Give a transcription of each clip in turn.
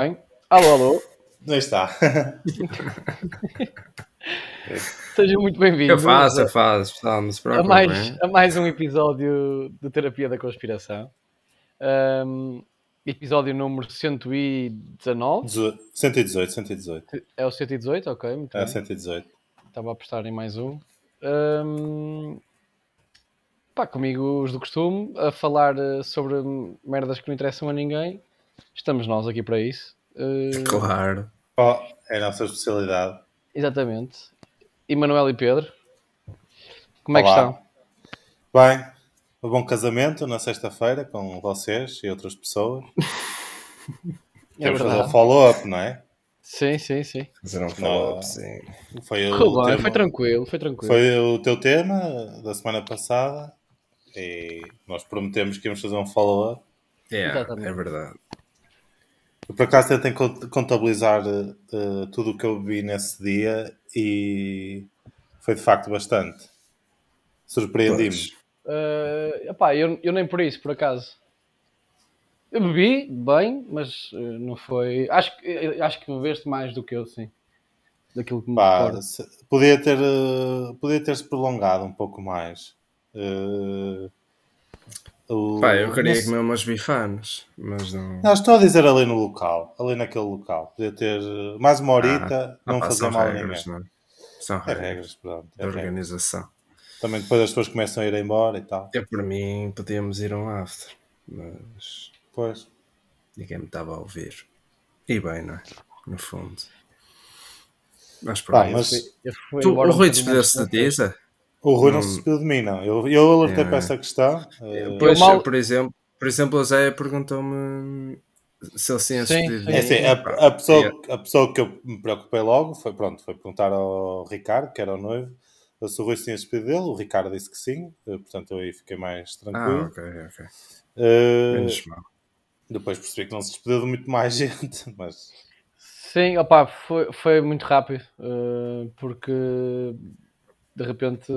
Bem. Alô, alô. Aí está. Seja muito bem-vindo. Eu faço, eu faço, pessoal, não se a mais, a mais um episódio de Terapia da Conspiração. Ahm, episódio número 119. Dezo- 118, 118. É o 118? Ok, muito É bem. 118. Estava a apostar em mais um. Ahm, pá, comigo os do costume, a falar eh, sobre merdas que não interessam a ninguém. Estamos nós aqui para isso. Eh, Claro. Oh, é a nossa especialidade. Exatamente. Emanuel e Pedro. Como é que Olá. estão? Bem, um bom casamento na sexta-feira com vocês e outras pessoas. É Temos fazer verdade. o follow-up, não é? Sim, sim, sim. Fazer um Não. follow-up, sim. Foi o, tema, foi tranquilo, foi tranquilo. foi o teu tema da semana passada e nós prometemos que íamos fazer um follow-up. Yeah, Exatamente. é verdade. Eu, por acaso tentei cont- contabilizar eh, tudo o que eu bebi nesse dia e foi de facto bastante. Surpreendi-me. Eh, epá, eu, eu nem por isso, por acaso. Eu bebi bem, mas eh, não foi. Acho, que- acho que bebeste mais do que eu, sim. Daquilo que me Pá, se- podia ter eh, podia ter se prolongado um pouco mais. Eh, o- Pá, eu queria sei- comer umas bifanas, mas não. Não, estou a dizer ali no local, ali naquele local. Podia ter eh, mais uma horita, Ah, não pá, fazer são mal regras, ninguém. não é? São É regras regras, pronto. é da regras. organização. Também depois as pessoas começam a ir embora e tal. Eu, por mim, podíamos ir a um after, mas Pois. ninguém me estava a ouvir. E bem, não é? No fundo. Mas Pá, pronto. mas Eu fui Tu, o Rui despediu-se da? O Rui não Não- se despediu de mim, não. Eu, eu alertei É. para essa questão. eh, Pois, mal- por exemplo, por exemplo, a Zé perguntou-me se ele se tinha Sim, despedido sim. É de assim, mim. a, a pessoa, a pessoa que eu me preocupei logo foi, pronto, foi perguntar ao Ricardo, que era o noivo, se o Rui se tinha despedido dele. O Ricardo disse que sim, eh, portanto eu aí fiquei mais Ah, tranquilo. ok, ok. Eh, Menos mal. depois percebi que não se despediu de muito mais gente, mas Sim, opá, foi, foi muito rápido. eh, porque de repente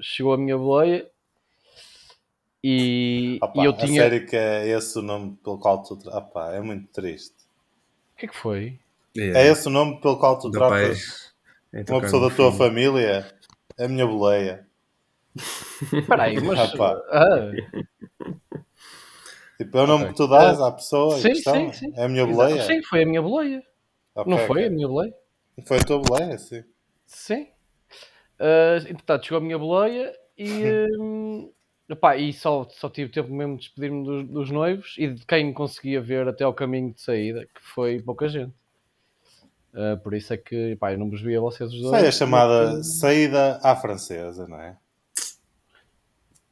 chegou a minha boleia e, opá, e eu a tinha. sério que é esse o nome pelo qual tu opá, é muito triste. O que é que foi? Yeah. É esse o nome pelo qual tu tratas Em uma tocar pessoa da tua fundo. família? A minha boleia. Espera aí, mas. Rapá. ah, Tipo, é o nome Ok. que tu dás à pessoa sim, sim, sim. É a minha Exato. boleia? Sim, foi a minha boleia. Ok, não foi ok. a minha boleia? Foi a tua boleia, sim. Sim. Uh, entretanto, chegou a minha boleia e, hum, epá, e só, só tive tempo mesmo de despedir-me dos, dos noivos e de quem conseguia ver até ao caminho de saída, que foi pouca gente. Uh, por isso é que epá, eu não vos vi a vocês os dois. Foi a chamada porque- saída à francesa, não é?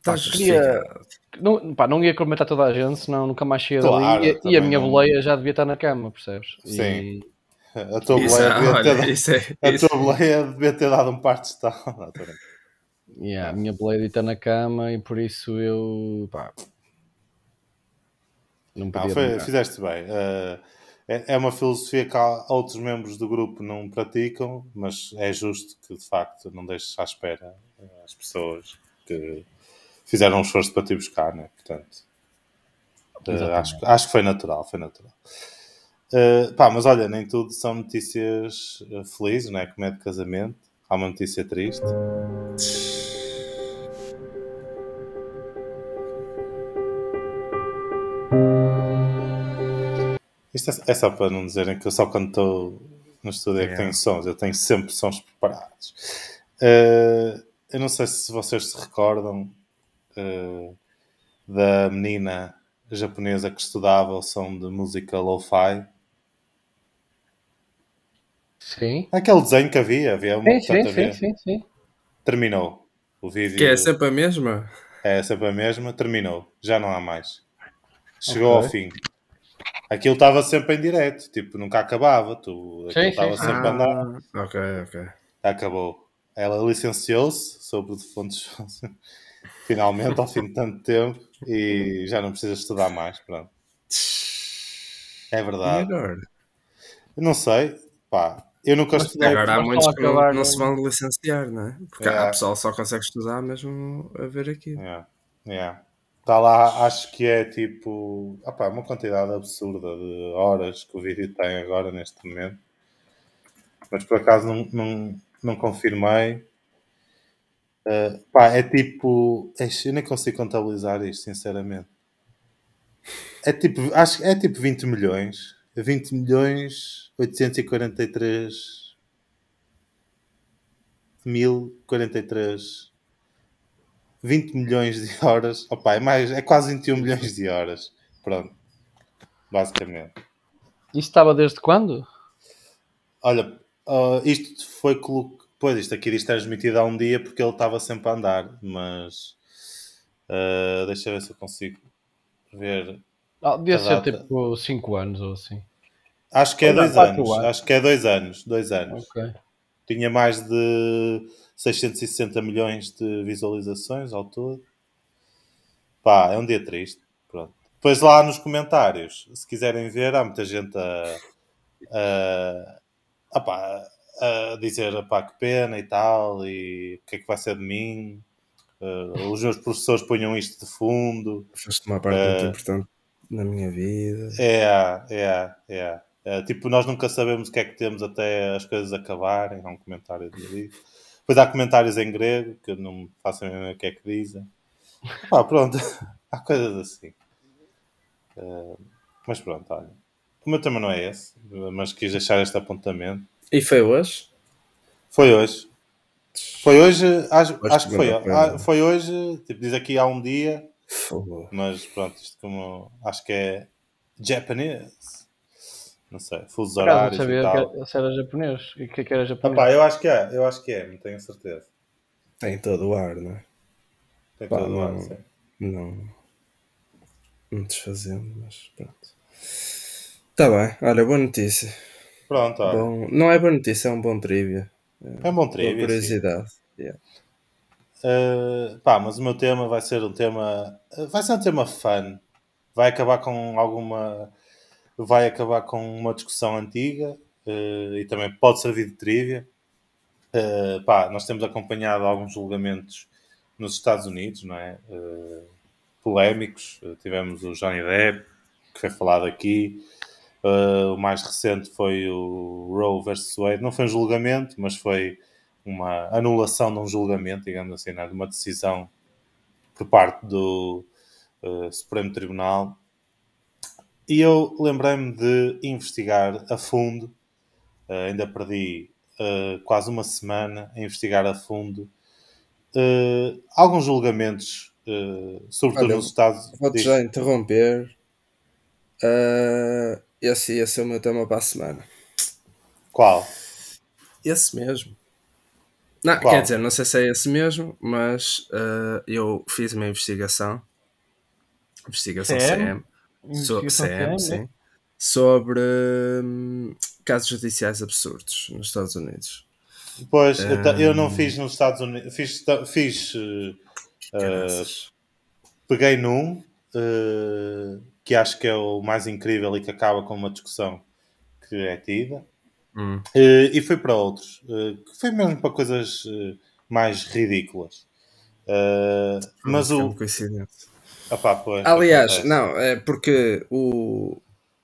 Tá Queria-. Não, pá, não ia comentar toda a gente, senão nunca mais saía Claro, dali. E, e a minha não- boleia já devia estar na cama, percebes? Sim. E- A tua Isso, boleia devia ter olha, dado, isso é. a isso- tua boleia devia ter dado um par de. Não, brincar. Yeah, a minha boleia está na cama e por isso eu pá, não Não, podia foi- brincar. fizeste bem. Eh, é, é uma filosofia que há- outros membros do grupo não praticam, mas é justo que de facto não deixes à espera eh, as pessoas que fizeram um esforço para te buscar, né? Portanto, Exatamente. acho, que- acho que foi natural, foi natural. Eh, pá, mas olha, nem tudo são notícias eh, felizes, né? Como é de casamento. Há uma notícia triste. Isto é, é só para não dizerem que eu só quando estou no estúdio é que Yeah. tenho sons, eu tenho sempre sons preparados. Eh, eu não sei se vocês se recordam eh, da menina japonesa que estudava o som de música lo-fi. Sim. Aquele desenho que havia, havia uma Sim, sim, sim, havia- sim, sim. terminou. O vídeo Que é sempre a mesma? é sempre a mesma, terminou. Já não há mais. Chegou Ok. ao fim. Aquilo estava sempre em direto, tipo, nunca acabava. Tu, aquilo estava sempre a andar. Ah, ok, ok. Acabou. Ela licenciou-se sobre fontes finalmente ao fim de tanto tempo e já não precisa estudar mais. Pronto. É verdade. não sei, pá. Eu nunca Mas estudei. Agora há muitos que não, não se vão licenciar, não é? Porque É. há pessoal que só consegue estudar mesmo a ver aqui. Yeah, yeah. Está lá, acho que é tipo. Opá, uma quantidade absurda de horas que o vídeo tem agora neste momento. Mas por acaso não, não, não confirmei. Uh, pá, é tipo. Eu nem consigo contabilizar isto, sinceramente. É tipo, acho que é tipo 20 milhões. 20 milhões 843 mil 43 20 milhões de horas. Opa, é, mais, é quase 21 milhões de horas. Pronto. Basicamente. Isso estava desde quando? Olha, uh, isto foi colocado. Pois, isto aqui diz transmitido há um dia porque ele estava sempre a andar, mas uh, deixa eu ver se eu consigo ver. Ah, devia ser data. tipo 5 anos ou assim. Acho que é Ou não, dois quatro anos. anos. Acho que é dois anos. Dois anos. Ok. Tinha mais de 660 milhões de visualizações ao todo. Pá, é um dia triste. Pronto. Depois lá nos comentários, se quiserem ver, há muita gente a, a, a, pá, a dizer pá, que pena e tal, e o que é que vai ser de mim. Uh, os meus professores ponham isto de fundo. Foste uma parte muito Eh, importante na minha vida. É, é, é. É, tipo, nós nunca sabemos o que é que temos até as coisas acabarem. Há um comentário ali. Depois há comentários em grego que eu não faço a mesma o que é que dizem. Pá, pronto. há coisas assim. Eh, mas pronto, olha. O meu tema não é esse, mas quis deixar este apontamento. E foi hoje? Foi hoje. Foi hoje, acho, Acho acho que que foi, a ah, foi hoje, tipo, diz aqui há um dia, Fogo. mas pronto, isto como acho que é Japanese. Não sei, Por acaso não horários e sabia tal. que, se era japonês. E o que é que era japonês? Ah, pá, eu acho que é, eu acho que é, não tenho certeza. Tem todo o ar, não é? Tem Pá, todo o ar, não. sim. Não. Não desfazendo, mas pronto. Tá bem, olha, boa notícia. Pronto, olha. Bom, não é boa notícia, é um bom trivia. é um bom trivia. sim. curiosidade. Yeah. Uh, pá, mas o meu tema vai ser um tema. Vai ser um tema fun. Vai acabar com alguma. Vai acabar com uma discussão antiga uh, e também pode servir de trivia. Uh, pá, nós temos acompanhado alguns julgamentos nos Estados Unidos, não é? Polémicos. Tivemos o Johnny Depp, que foi falado aqui. O mais recente foi o Roe vs. Wade. Não foi um julgamento, mas foi uma anulação de um julgamento, digamos assim, é? de uma decisão por parte do uh, Supremo Tribunal. E eu lembrei-me de investigar a fundo, uh, ainda perdi uh, quase uma semana a investigar a fundo alguns julgamentos, sobretudo Olha, nos Estados Vou-te Diz. já interromper. Esse ia ser o meu tema para a semana. Qual? Esse mesmo. Não, Qual? quer dizer, não sei se é esse mesmo, mas ah, eu fiz uma investigação. Investigação CM? CM. So- CM, CM, né? Sobre hum, casos judiciais absurdos nos Estados Unidos. Pois, eu, ta- eu não Um, fiz nos Estados Unidos, fiz, fiz uh, uh, peguei num uh, que acho que é o mais incrível e que acaba com uma discussão que é tida, Hum. Uh, e fui para outros, uh, que foi mesmo para coisas uh, mais ridículas. Uh, mas Foi o. pois, Aliás, acontece. não, é porque o,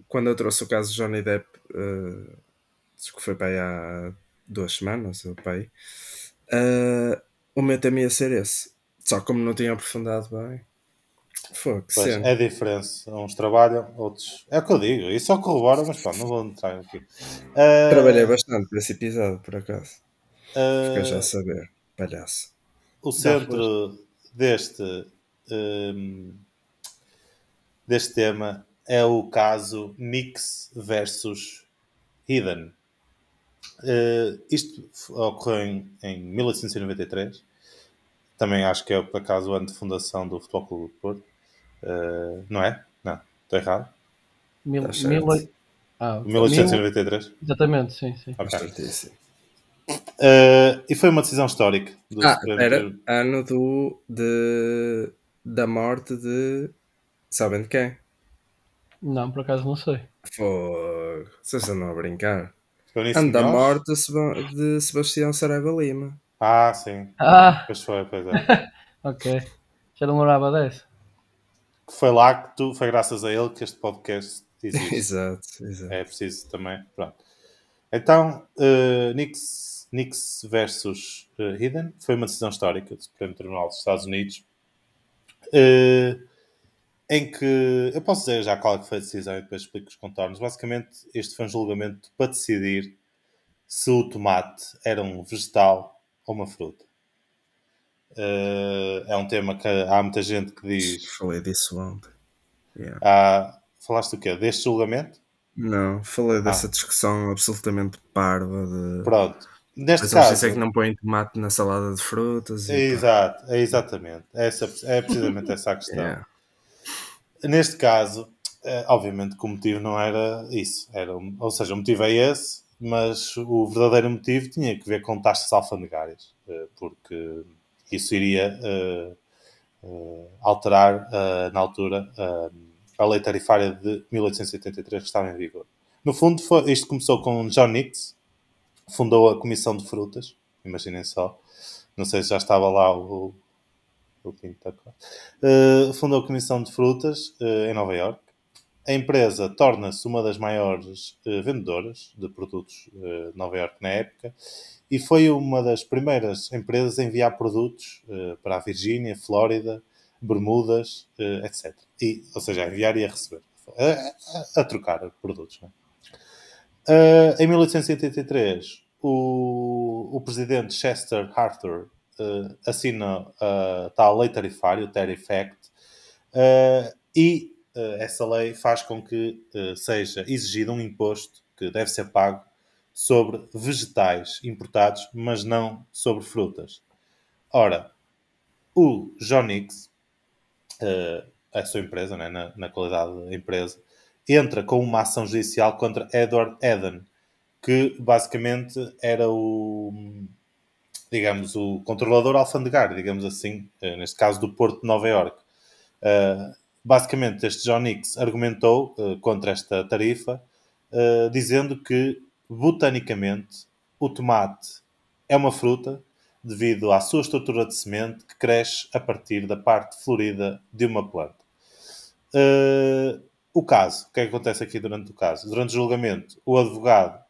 quando eu trouxe o caso de Johnny Depp, que foi para aí há duas semanas, ou para aí, eh, o meu tema ia ser esse. Só como não tinha aprofundado bem, Pois, é diferença. Uns trabalham, outros. É o que eu digo. Isso só corrobora, mas pá, não vou entrar aqui. Uh, Trabalhei bastante para esse episódio, por acaso. Fica já a uh, saber, palhaço. o centro deste, um, deste tema é o caso Nix versus Hidden. Uh, isto ocorreu em, em 1893. Também acho que é por acaso o ano de fundação do Futebol Clube do Porto. Uh, não é? Não, estou errado. Mil, Tá mil, ah, mil, 1893. exatamente, sim, sim. Ok. Certíssimo. Uh, e foi uma decisão histórica do Ah, Supremo era ano do, de, da morte de. Sabem de quem? Não, por acaso não sei. Fogo. Vocês andam a brincar. Ano da morte de, Seba- de Sebastião Saraiva Lima. Ah, sim. Ah, Pois foi, pois é. ok. Já não lembrava dessa. Que foi lá que tu, foi graças a ele que este podcast existe. exato, exato. É preciso também. Pronto. Então, uh, Knicks, Knicks versus uh, Hidden foi uma decisão histórica do Supremo Tribunal dos Estados Unidos. Uh, em que eu posso dizer já qual é que foi a decisão e depois explico os contornos. Basicamente, este foi um julgamento para decidir se o tomate era um vegetal ou uma fruta. Uh, é um tema que há muita gente que diz. Falei disso ontem. Yeah. Ah, falaste o quê? Deste julgamento? Não, falei dessa ah. discussão absolutamente parva de. Pronto. Neste caso. é que não põem tomate na salada de frutas. É exato, é exatamente. Essa, é precisamente essa a questão. Yeah. Neste caso, é, obviamente que o motivo não era isso. Era, ou seja, o motivo é esse, mas o verdadeiro motivo tinha que ver com taxas alfandegárias, eh, porque isso iria uh, uh, alterar, uh, na altura, a lei tarifária de 1883 que estava em vigor. No fundo, foi, isto começou com John Nix, fundou a Comissão de Frutas, imaginem só. Não sei se já estava lá o, o Pinto uh, Fundou a Comissão de Frutas uh, em Nova York. A empresa torna-se uma das maiores uh, vendedoras de produtos de Nova York na época e foi uma das primeiras empresas a enviar produtos para a Virgínia, Flórida, Bermudas, etc. E, ou seja, a enviar e a receber. A, a, a trocar produtos. É? em 1883, o, o presidente Chester Arthur uh, assina a tal lei tarifária, o Tariff Act, uh, e uh, essa lei faz com que seja exigido um imposto que deve ser pago sobre vegetais importados, mas não sobre frutas. Ora, o Jonix, a sua empresa, né, na, na qualidade de empresa, entra com uma ação judicial contra Edward Eden, que basicamente era o, digamos, o controlador alfandegário, digamos assim, eh, neste caso do Porto de Nova Iorque. Uh, basicamente, este John Nix argumentou contra esta tarifa, dizendo que, botanicamente, o tomate é uma fruta devido à sua estrutura de semente que cresce a partir da parte florida de uma planta. o caso, o que é que acontece aqui durante o caso? Durante o julgamento, o advogado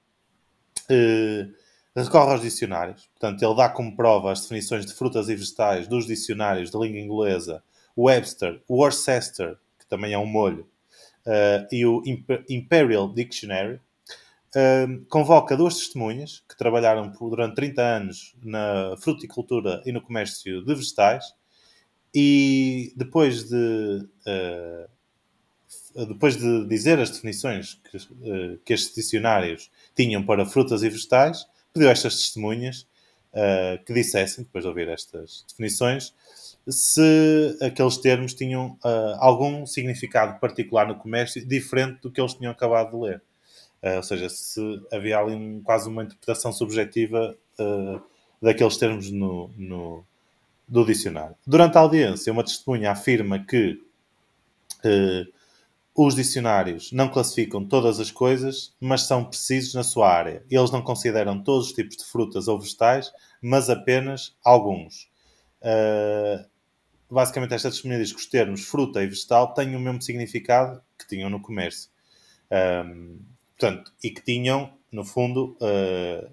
recorre aos dicionários. Portanto, ele dá como prova as definições de frutas e vegetais dos dicionários de língua inglesa, Webster, Worcester, que também é um molho, uh, e o Imperial Dictionary. Convoca duas testemunhas que trabalharam por, durante 30 anos na fruticultura e no comércio de vegetais e depois de uh, depois de dizer as definições que, uh, que estes dicionários tinham para frutas e vegetais, pediu a estas testemunhas uh, que dissessem, depois de ouvir estas definições, se aqueles termos tinham algum significado particular no comércio diferente do que eles tinham acabado de ler. Uh, ou seja, se havia ali um, quase uma interpretação subjetiva daqueles termos no, no, do dicionário. Durante a audiência, uma testemunha afirma que os dicionários não classificam todas as coisas, mas são precisos na sua área. Eles não consideram todos os tipos de frutas ou vegetais, mas apenas alguns. Uh, basicamente, esta testemunha diz que os termos fruta e vegetal têm o mesmo significado que tinham no comércio. Um, portanto, e que tinham, no fundo, uh,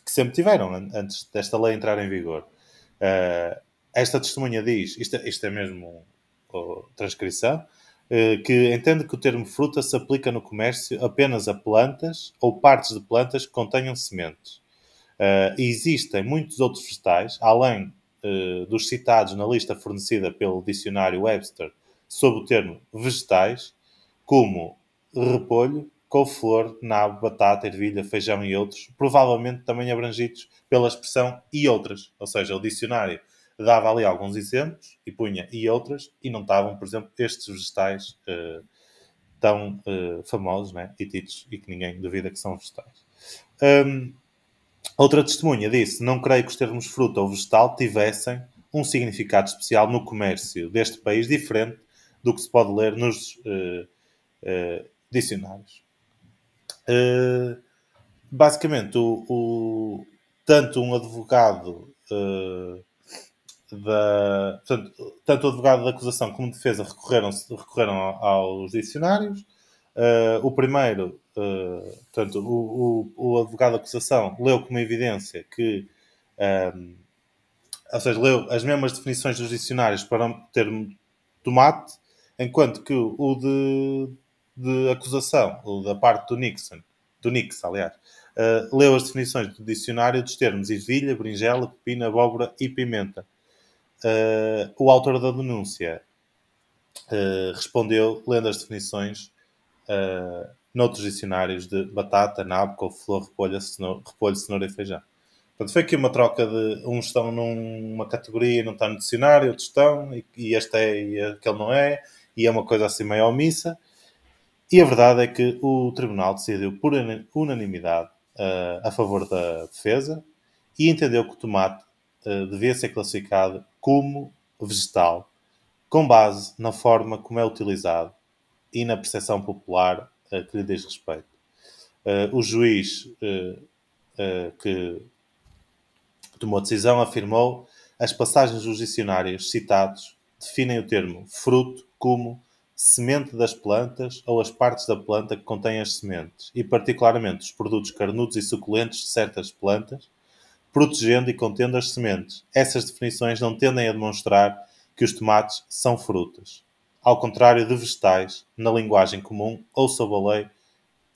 que sempre tiveram antes desta lei entrar em vigor. Uh, esta testemunha diz, isto, isto é mesmo uh, transcrição, eh, que entende que o termo fruta se aplica no comércio apenas a plantas ou partes de plantas que contenham sementes. Uh, existem muitos outros vegetais, além dos citados na lista fornecida pelo dicionário Webster sob o termo vegetais, como repolho, couve-flor, nabo, batata, ervilha, feijão e outros, provavelmente também abrangidos pela expressão e outras, ou seja, o dicionário dava ali alguns exemplos e punha e outras, e não estavam, por exemplo, estes vegetais uh, tão uh, famosos né, e ditos e que ninguém duvida que são vegetais. Um, outra testemunha disse: Não creio que os termos fruta ou vegetal tivessem um significado especial no comércio deste país, diferente do que se pode ler nos uh, dicionários. Basicamente, o, o, tanto um advogado da. Portanto, tanto o advogado da acusação como de defesa recorreram, recorreram aos dicionários. Uh, o primeiro, uh, portanto, o, o, o, advogado da acusação leu como evidência que. Um, ou seja, leu as mesmas definições dos dicionários para o termo tomate, enquanto que o de, de acusação, o da parte do Nixon, do Nix, aliás, uh, leu as definições do dicionário dos termos ervilha, berinjela, pepino, abóbora e pimenta. Uh, o autor da denúncia uh, respondeu lendo as definições uh, noutros dicionários de batata, nabo, couve-flor, repolho, cenoura, repolho, cenoura e feijão. Portanto, foi aqui uma troca de uns estão numa categoria e não está no dicionário, outros estão, e, e este é e aquele não é, e é uma coisa assim meio omissa. E a verdade é que o tribunal decidiu por unanimidade uh, a favor da defesa e entendeu que o tomate uh, devia ser classificado como vegetal, com base na forma como é utilizado e na percepção popular uh, que lhe diz respeito. o juiz que tomou a decisão afirmou as passagens dos dicionários citados definem o termo fruto como semente das plantas ou as partes da planta que contêm as sementes, e particularmente os produtos carnudos e suculentos de certas plantas, protegendo e contendo as sementes. Essas definições não tendem a demonstrar que os tomates são frutas, ao contrário de vegetais, na linguagem comum ou sob a lei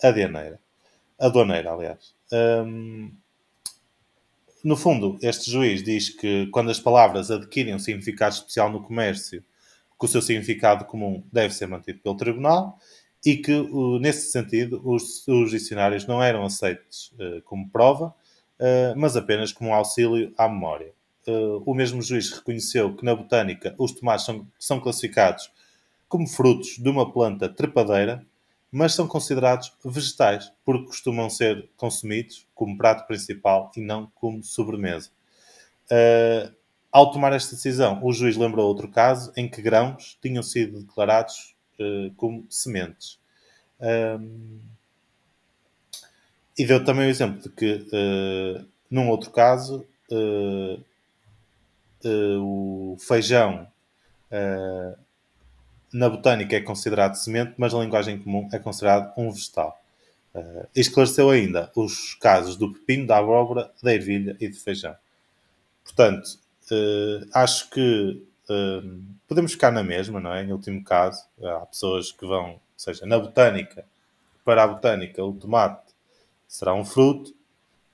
aduaneira. Aduaneira, aliás. Hum, no fundo, este juiz diz que quando as palavras adquirem um significado especial no comércio, que o seu significado comum deve ser mantido pelo tribunal e que, nesse sentido, os, os dicionários não eram aceitos uh, como prova, uh, mas apenas como auxílio à memória. Uh, o mesmo juiz reconheceu que na botânica os tomates são, são classificados como frutos de uma planta trepadeira, mas são considerados vegetais, porque costumam ser consumidos como prato principal e não como sobremesa. Ao tomar esta decisão, o juiz lembrou outro caso em que grãos tinham sido declarados uh, como sementes. Um, e deu também o exemplo de que, uh, num outro caso, uh, o feijão na botânica é considerado semente, mas na linguagem comum é considerado um vegetal. esclareceu ainda os casos do pepino, da abóbora, da ervilha e do feijão. Portanto, uh, acho que uh, podemos ficar na mesma, não é? Em último caso, há pessoas que vão, ou seja, na botânica, para a botânica, o tomate será um fruto,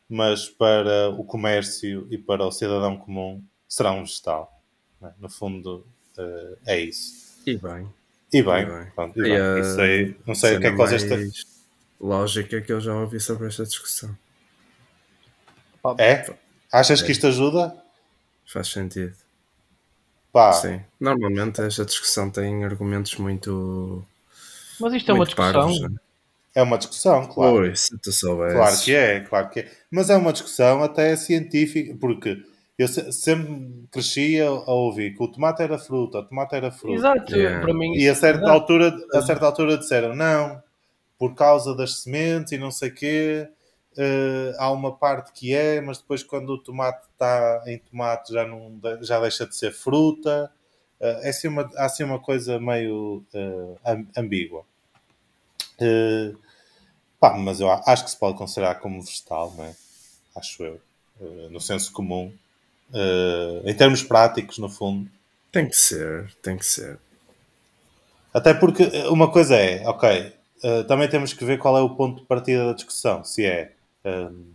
mas para o comércio e para o cidadão comum será um vegetal. É? No fundo, uh, é isso. E bem. E bem, e bem. Pronto, e bem. E, isso aí, não sei o que é que vocês têm. Lógica que eu já ouvi sobre esta discussão. É? Achas é. que isto ajuda? Faz sentido. Pá. Sim. Normalmente esta discussão tem argumentos muito. Mas isto é uma discussão. Parvos, né? É uma discussão, claro. Oi, se tu soubesse. Claro que é, claro que é. Mas é uma discussão até científica, porque eu sempre crescia a ouvir que o tomate era fruta, o tomate era fruta. Exato, yeah. para mim. E a certa, altura, a certa altura disseram não, por causa das sementes e não sei o quê, Uh, há uma parte que é, mas depois quando o tomate está em tomate já, não, já deixa de ser fruta. Uh, é assim uma, há assim uma coisa meio uh, ambígua. Pá, mas eu acho que se pode considerar como vegetal, não é? Acho eu. no senso comum. em termos práticos, no fundo. Tem que ser, tem que ser. Até porque uma coisa é, ok, também temos que ver qual é o ponto de partida da discussão. Se é um,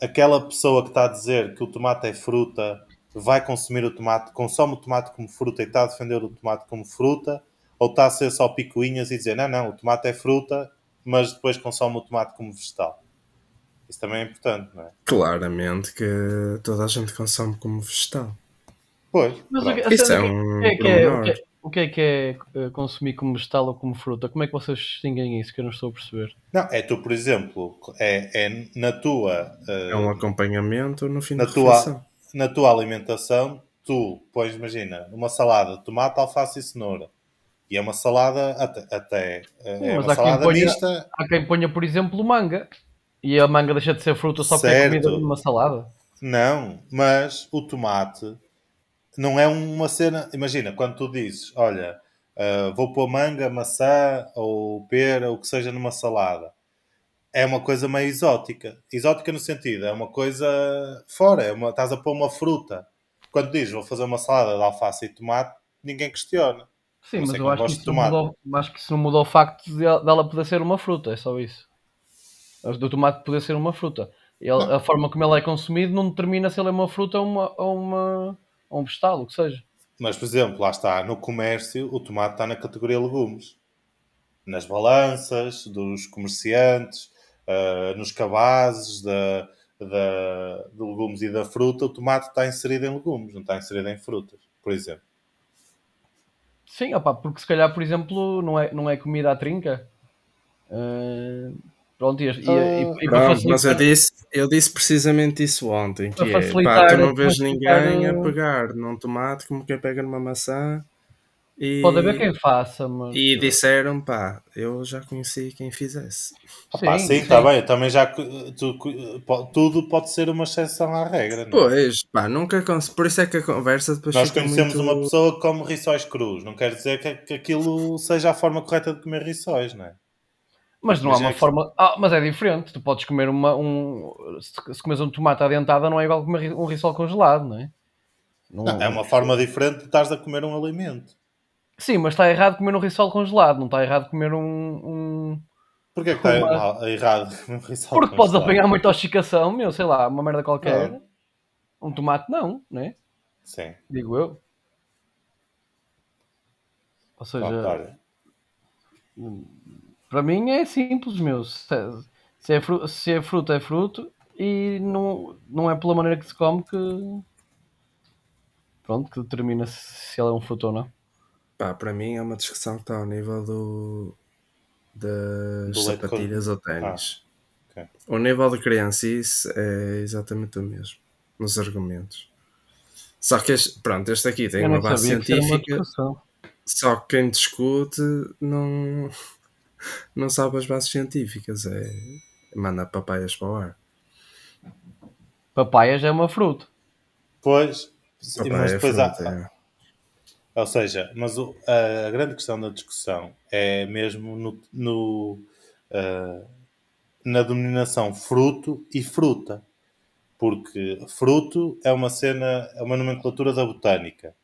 aquela pessoa que está a dizer que o tomate é fruta vai consumir o tomate, consome o tomate como fruta e está a defender o tomate como fruta, ou está a ser só picuinhas e dizer não, não, o tomate é fruta, mas depois consome o tomate como vegetal. Isso também é importante, não é? Claramente que toda a gente consome como vegetal. Pois. Mas Isso é um. É que é, o que é que é eh, consumir como vegetal ou como fruta? Como é que vocês distinguem isso que eu não estou a perceber? Não, é tu, por exemplo, é, é na tua. Uh, é um acompanhamento no fim na da tua, refeição. Na tua alimentação, tu pões, imagina, uma salada de tomate, alface e cenoura. E é uma salada até. até Sim, é uma salada ponha, mista. Há quem ponha, por exemplo, manga. E a manga deixa de ser fruta só porque é comida numa salada. Não, mas o tomate não é uma cena. Imagina, quando tu dizes, olha, uh, vou pôr manga, maçã ou pera, o que seja numa salada, é uma coisa meio exótica. Exótica no sentido, é uma coisa fora, é uma, estás a pôr uma fruta. Quando dizes, vou fazer uma salada de alface e tomate, ninguém questiona. Sim, mas eu acho que, isso muda, acho que isso não muda o facto de dela poder ser uma fruta, é só isso. Do tomate poder ser uma fruta. Ele, a forma como ele é consumido não determina se ele é uma fruta ou, uma, ou, uma, ou um vegetal, o que seja. Mas, por exemplo, lá está, no comércio, o tomate está na categoria legumes. Nas balanças dos comerciantes, uh, nos cabazes da, da, de legumes e da fruta, o tomate está inserido em legumes, não está inserido em frutas, por exemplo. Sim, opa, porque se calhar, por exemplo, não é, não é comida à trinca. Uh, Pronto, e, e, e, e Pronto, mas eu disse, eu disse precisamente isso ontem, que é, pá, tu não vês ninguém a pegar num tomate como quem pega numa maçã e, Pode haver quem faça, mas... E disseram, pá, eu já conheci quem fizesse. Sim, sim, está bem, eu também já tu, tudo pode ser uma exceção à regra. Não? É? Pois, pá, nunca por isso é que a conversa depois Nós conhecemos muito... uma pessoa que come rissóis crus, não quer dizer que, que aquilo seja a forma correta de comer rissóis, não é? Mas não mas há uma é forma. Ah, mas é diferente. Tu podes comer uma. Um... Se comes um tomate adentada, não é igual comer um rissol congelado, não é? Não... não é uma forma diferente de estás a comer um alimento. Sim, mas está errado comer um rissol congelado, não está errado comer um. um... Porquê que está uma... errado comer um rissol Porque podes apanhar uma intoxicação, meu, sei lá, uma merda qualquer. Não. Um tomate não, não é? Sim. Digo eu. Ou seja. Para mim é simples, meu. Se é, fruto, se é fruto, é fruto. E não, não é pela maneira que se come que. Pronto, que determina se ela é um fruto ou não. Pá, para mim é uma discussão que está ao nível do, das do sapatilhas ou ténis. Ah, okay. O nível de criancice é exatamente o mesmo nos argumentos. Só que este, pronto, este aqui tem uma base científica. Uma só que quem discute não, não sabe as bases científicas. É, manda papaias para o ar. Papaias é uma fruta. Pois, Papaya mas é depois é fruta, há, é. Ou seja, mas o, a grande questão da discussão é mesmo no, no uh, na dominação fruto e fruta. Porque fruto é uma cena, é uma nomenclatura da botânica,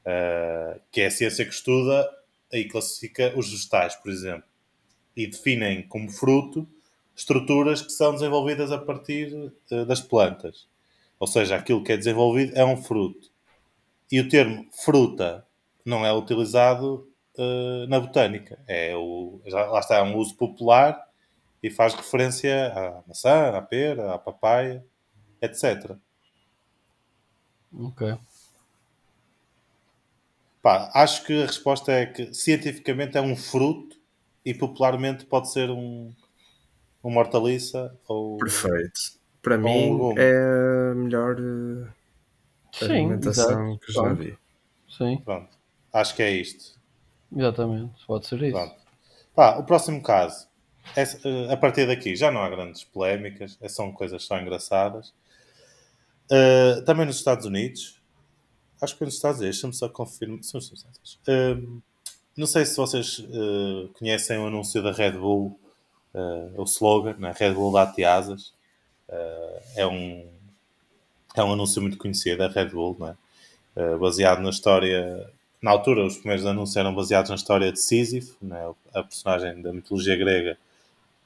uh, que é a ciência que estuda e classifica os vegetais, por exemplo. E definem como fruto estruturas que são desenvolvidas a partir uh, das plantas. Ou seja, aquilo que é desenvolvido é um fruto. E o termo fruta não é utilizado uh, na botânica. É o, já, lá está, é um uso popular e faz referência à maçã, à pera, à papaya, etc. Ok. Pá, acho que a resposta é que cientificamente é um fruto e popularmente pode ser um, uma hortaliça ou. Perfeito. Para mim um é a melhor uh, alimentação que já vi. Sim. Pronto. Acho que é isto. Exatamente, pode ser isso. Pronto. Pá, o próximo caso. É, eh, a partir daqui já não há grandes polémicas, é, são coisas só engraçadas. Uh, também nos Estados Unidos, acho que nos Estados Unidos, deixa-me só confirmar. Uh, não sei se vocês uh, conhecem o anúncio da Red Bull, o slogan, né? Red Bull dá-te asas. é, um, é um anúncio muito conhecido da Red Bull, né? baseado na história na altura, os primeiros anúncios eram baseados na história de Sísifo, né, a personagem da mitologia grega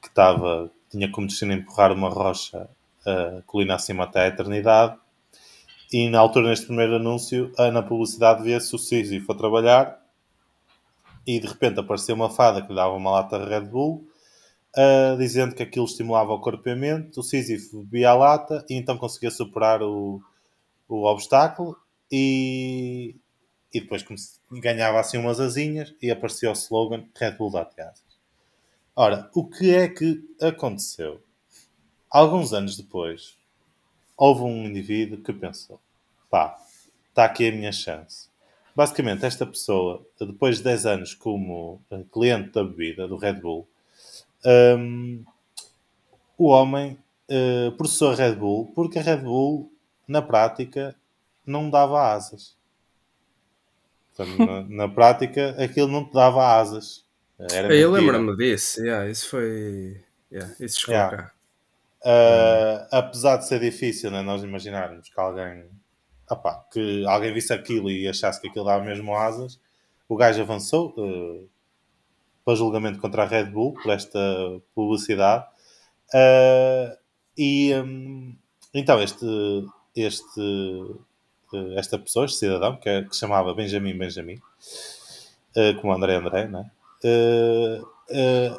que estava, tinha como destino empurrar uma rocha a colina acima até a eternidade. E na altura, neste primeiro anúncio, na publicidade via-se o Sísifo a trabalhar e de repente apareceu uma fada que lhe dava uma lata de Red Bull, uh, dizendo que aquilo estimulava o corpamento. O Sísifo bebia a lata e então conseguia superar o, o obstáculo. E e depois ganhava assim umas asinhas e aparecia o slogan Red Bull dá asas. Ora, o que é que aconteceu? Alguns anos depois, houve um indivíduo que pensou: pá, está aqui a minha chance. Basicamente, esta pessoa, depois de 10 anos como eh, cliente da bebida, do Red Bull, um, o homem uh, processou a Red Bull porque a Red Bull, na prática, não dava asas Portanto, na, na, prática, aquilo não te dava asas. Era eu lembro-me disso, yeah, isso foi. Yeah, isso chegou yeah. cá. Uh, apesar de ser difícil né, nós imaginarmos que alguém opa, que alguém visse aquilo e achasse que aquilo dava mesmo asas, o gajo avançou uh, para julgamento contra a Red Bull por esta publicidade. Uh, e um, então este, este, uh, esta pessoa, este cidadão, que, é, que chamava Benjamin Benjamin, como André André, né?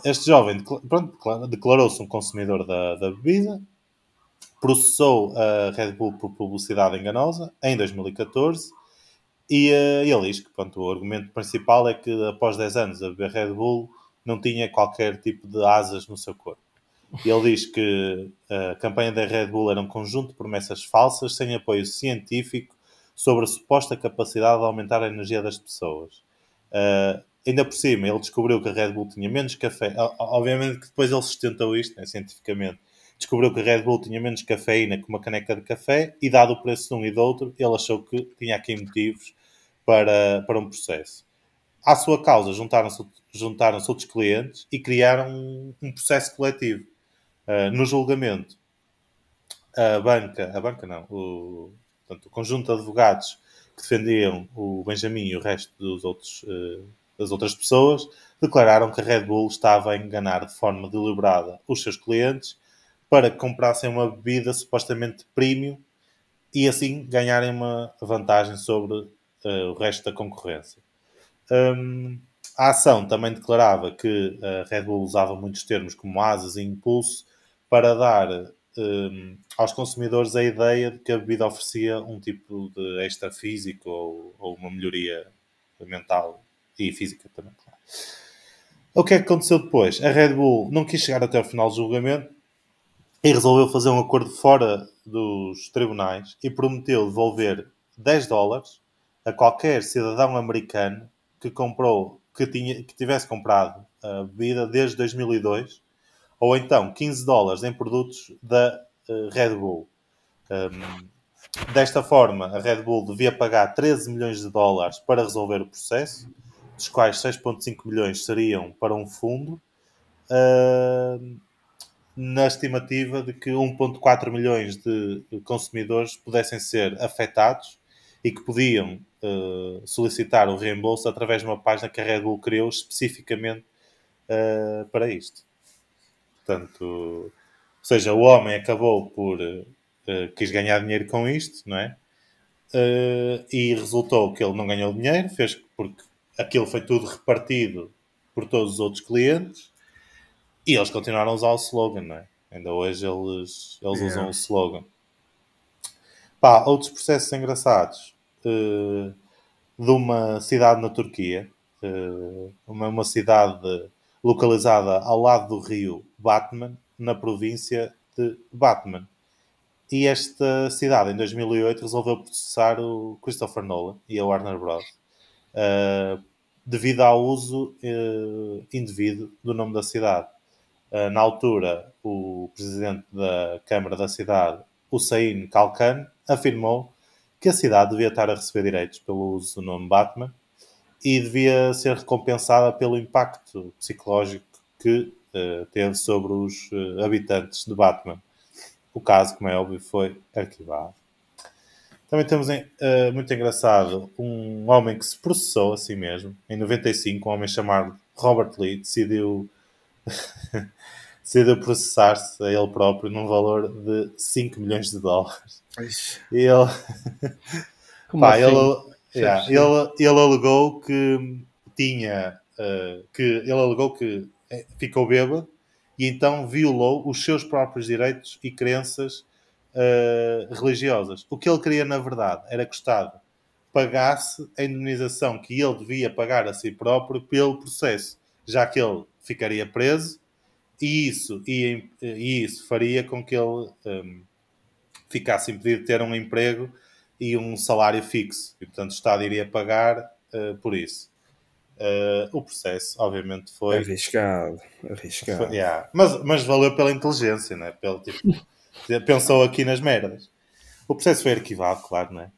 este jovem declarou-se um consumidor da, da bebida, processou a Red Bull por publicidade enganosa em 2014 e uh, ele diz que pronto, o argumento principal é que após 10 anos a beber Red Bull não tinha qualquer tipo de asas no seu corpo. Ele diz que a campanha da Red Bull era um conjunto de promessas falsas sem apoio científico sobre a suposta capacidade de aumentar a energia das pessoas. Uh, ainda por cima, ele descobriu que a Red Bull tinha menos café. Obviamente que depois ele sustentou isto né, cientificamente descobriu que a Red Bull tinha menos cafeína que uma caneca de café e, dado o preço de um e do outro, ele achou que tinha aqui motivos para, para um processo. À sua causa, juntaram-se juntaram outros clientes e criaram um, um processo coletivo. Uh, no julgamento, a banca, a banca não, o, portanto, o conjunto de advogados que defendiam o Benjamin e o resto dos outros, uh, das outras pessoas declararam que a Red Bull estava a enganar de forma deliberada os seus clientes para que comprassem uma bebida supostamente premium e assim ganharem uma vantagem sobre uh, o resto da concorrência. Um, a ação também declarava que a Red Bull usava muitos termos como asas e impulso para dar um, aos consumidores a ideia de que a bebida oferecia um tipo de extra físico ou, ou uma melhoria mental e física também. O que é que aconteceu depois? A Red Bull não quis chegar até o final do julgamento e resolveu fazer um acordo fora dos tribunais e prometeu devolver 10 dólares a qualquer cidadão americano que comprou, que, tinha, que tivesse comprado a bebida desde 2002, ou então 15 dólares em produtos da uh, Red Bull. Um, desta forma, a Red Bull devia pagar 13 milhões de dólares para resolver o processo, dos quais 6,5 milhões seriam para um fundo. Uh, na estimativa de que 1,4 milhões de consumidores pudessem ser afetados e que podiam uh, solicitar o reembolso através de uma página que a Red Bull criou especificamente uh, para isto. Portanto, ou seja, o homem acabou por uh, quis ganhar dinheiro com isto, não é? E resultou que ele não ganhou dinheiro, fez porque aquilo foi tudo repartido por todos os outros clientes e eles continuaram a usar o slogan, não é? Ainda hoje eles, eles yeah. usam o slogan. Pá, outros processos engraçados. Uh, de uma cidade na Turquia, uh, uma, uma cidade localizada ao lado do rio Batman, na província de Batman. E esta cidade, em 2008, resolveu processar o Christopher Nolan e a Warner Bros. Uh, devido ao uso uh, indevido do nome da cidade. Eh, na altura, o presidente da Câmara da cidade, Hussein Kalkan, afirmou que a cidade devia estar a receber direitos pelo uso do nome Batman e devia ser recompensada pelo impacto psicológico que uh, teve sobre os uh, habitantes de Batman. O caso, como é óbvio, foi arquivado. Também temos uh, muito engraçado um homem que se processou a si mesmo. Em 95, um homem chamado Robert Lee decidiu decidiu processar-se a ele próprio num valor de 5 milhões de dólares. E ele, pá, assim? ele, yeah, ele, ele alegou que tinha uh, que ele alegou que eh, ficou bêbado e então violou os seus próprios direitos e crenças uh, religiosas. O que ele queria, na verdade, era que o Estado pagasse a indemnização que ele devia pagar a si próprio pelo processo, já que ele ficaria preso e isso, e, e isso faria com que ele um, ficasse impedido de ter um emprego e um salário fixo. E, portanto, o Estado iria pagar uh, por isso. Uh, o processo, obviamente, foi. Arriscado, arriscado. Foi, yeah. mas, mas valeu pela inteligência, né? Pelo, tipo, pensou aqui nas merdas. O processo foi arquivado, claro, né?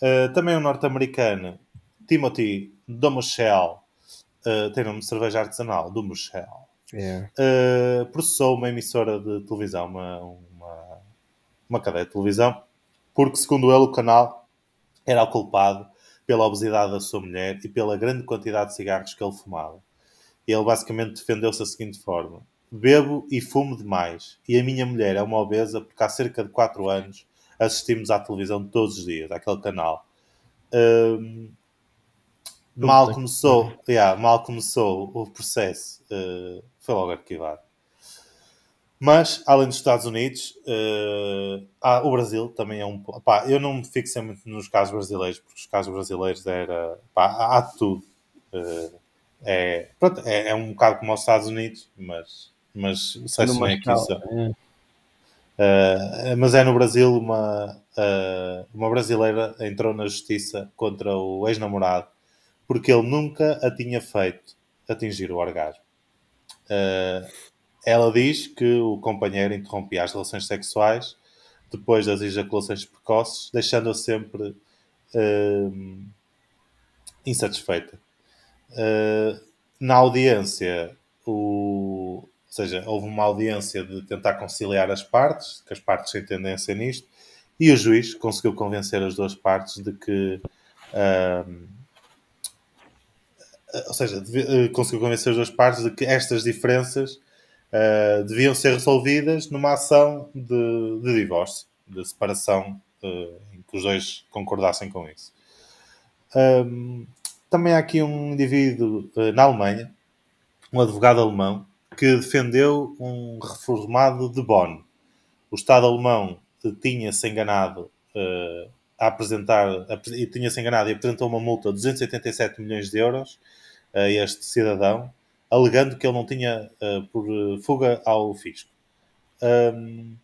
Uh, também um norte-americano Timothy Domoshel, uh, tem nome de cerveja artesanal, Domoshel, Yeah. uh, processou uma emissora de televisão, uma, uma, uma cadeia de televisão, porque, segundo ele, o canal era o culpado pela obesidade da sua mulher e pela grande quantidade de cigarros que ele fumava. Ele basicamente defendeu-se da seguinte forma: Bebo e fumo demais, e a minha mulher é uma obesa porque há cerca de 4 anos assistimos à televisão todos os dias, àquele canal. Hum, mal que começou, yeah, mal começou o processo, uh, foi logo arquivado. Mas, além dos Estados Unidos, uh, há- o Brasil também é um. Pá, eu não me fixei muito nos casos brasileiros, porque os casos brasileiros era. Pá, há há de tudo. Uh, é, pronto, é, é um bocado como aos Estados Unidos, mas, mas sei se é escala, só. é. Uh, mas é no Brasil uma, uma brasileira entrou na justiça contra o ex-namorado porque ele nunca a tinha feito atingir o orgasmo. Uh, ela diz que o companheiro interrompia as relações sexuais depois das ejaculações precoces, deixando-a sempre uh, insatisfeita. Uh, na audiência, o, ou seja, houve uma audiência de tentar conciliar as partes, que as partes têm tendência nisto, e o juiz conseguiu convencer as duas partes de que. ahm, ou seja, eh, conseguiu convencer as duas partes de que estas diferenças ah, deviam ser resolvidas numa ação de, de divórcio, de separação, eh, em que os dois concordassem com isso. Ahm, também há aqui um indivíduo eh, na Alemanha, um advogado alemão, que defendeu um reformado de Bonn. O Estado alemão eh, tinha-se enganado eh, a apresentar, apre- e tinha-se enganado e apresentou uma multa de 287 milhões de euros a este cidadão, alegando que ele não tinha eh, por eh, fuga ao fisco. Ahm,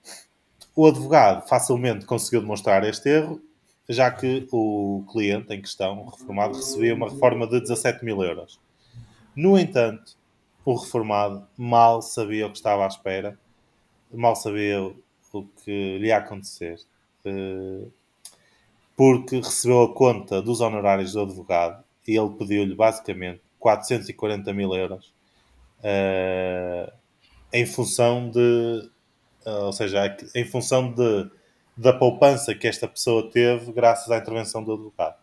o advogado facilmente conseguiu demonstrar este erro, já que o cliente em questão, o reformado, recebia uma reforma de 17 mil euros. No entanto, o reformado mal sabia o que estava à espera, mal sabia o que lhe ia acontecer, eh, porque recebeu a conta dos honorários do advogado e ele pediu-lhe basicamente 440 mil euros eh, em função de, eh, ou seja, em função de, da poupança que esta pessoa teve graças à intervenção do advogado.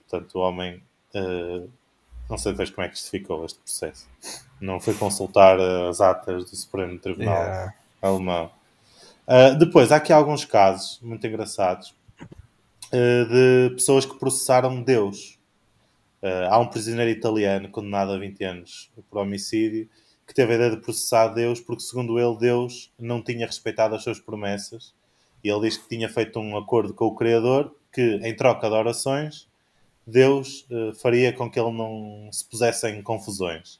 Portanto, o homem, eh, não sei depois como é que isto ficou, este processo. Não foi consultar as atas do Supremo Tribunal Yeah. alemão. Uh, depois, há aqui alguns casos muito engraçados uh, de pessoas que processaram Deus. Uh, há um prisioneiro italiano condenado a 20 anos por homicídio que teve a ideia de processar Deus porque, segundo ele, Deus não tinha respeitado as suas promessas. E ele diz que tinha feito um acordo com o Criador que, em troca de orações, Deus uh, faria com que ele não se pusesse em confusões.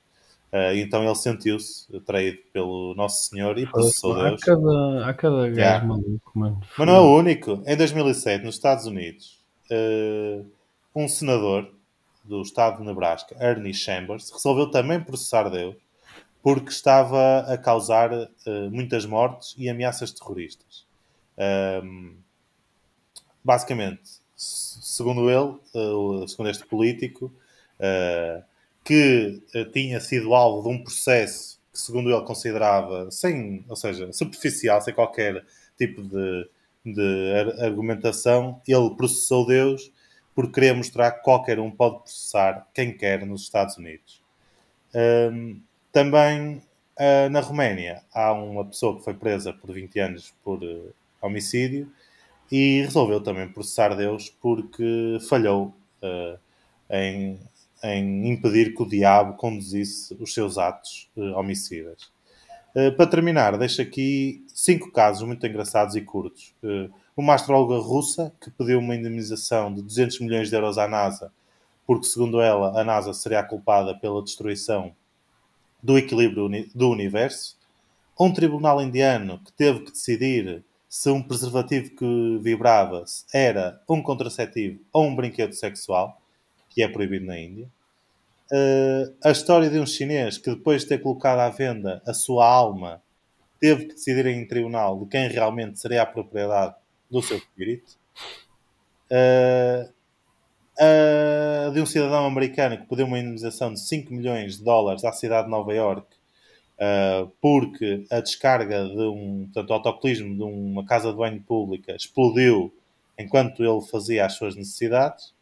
Uh, então ele sentiu-se traído pelo Nosso Senhor e processou Há Deus. cada, há cada gajo Yeah. maluco, mano. Mas não é o único. Em 2007, nos Estados Unidos, eh, um senador do estado de Nebraska, Ernie Chambers, resolveu também processar Deus porque estava a causar eh, muitas mortes e ameaças terroristas. Ahm, basicamente, se- segundo ele, o- segundo este político, eh, que tinha sido alvo de um processo que, segundo ele, considerava sem, ou seja, superficial, sem qualquer tipo de, de ar- argumentação, ele processou Deus por querer mostrar que qualquer um pode processar quem quer nos Estados Unidos. Ahm, também ah, na Roménia há uma pessoa que foi presa por 20 anos por eh, homicídio e resolveu também processar Deus porque falhou eh, em, em impedir que o diabo conduzisse os seus atos homicidas. Eh, para terminar, deixo aqui cinco casos muito engraçados e curtos. Eh, uma astróloga russa que pediu uma indemnização de 200 milhões de euros à NASA porque, segundo ela, a NASA seria a culpada pela destruição do equilíbrio uni- do universo. Um tribunal indiano que teve que decidir se um preservativo que vibrava era um contraceptivo ou um brinquedo sexual, que é proibido na Índia. Uh, a história de um chinês que, depois de ter colocado à venda a sua alma, teve que decidir em tribunal de quem realmente seria a propriedade do seu espírito. Uh, uh, de um cidadão americano que pediu uma indemnização de 5 milhões de dólares à cidade de Nova York uh, porque a descarga de um portanto, o autocolismo de uma casa de banho pública explodiu enquanto ele fazia as suas necessidades.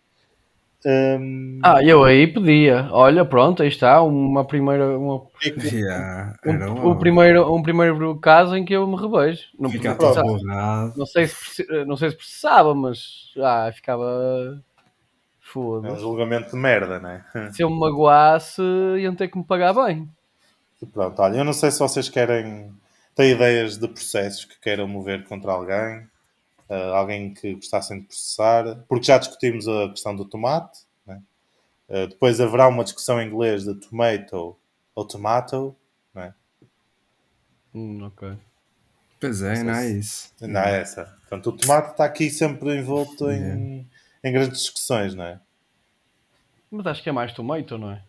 Um, Ah, eu aí pedia. Olha, pronto, aí está uma primeira, uma, Yeah, um, era um primeiro, um primeiro caso em que eu me revejo. Não, não, não sei se não sei se precisava, mas ah, ficava é um foda. julgamento de merda, não é? Se eu me magoasse, iam ter que me pagar bem. E Pronto, olha, eu não sei se vocês querem. têm ideias de processos que queiram mover contra alguém, ah, alguém que gostassem de processar, porque já discutimos a questão do tomate. né? Ah, depois haverá uma discussão em inglês de tomato ou tomato. né? Hum, ok. Pois é, não é se- isso. Não é essa. Portanto, o tomate está aqui sempre envolto em, em grandes discussões, não é? Mas acho que é mais tomato, não é?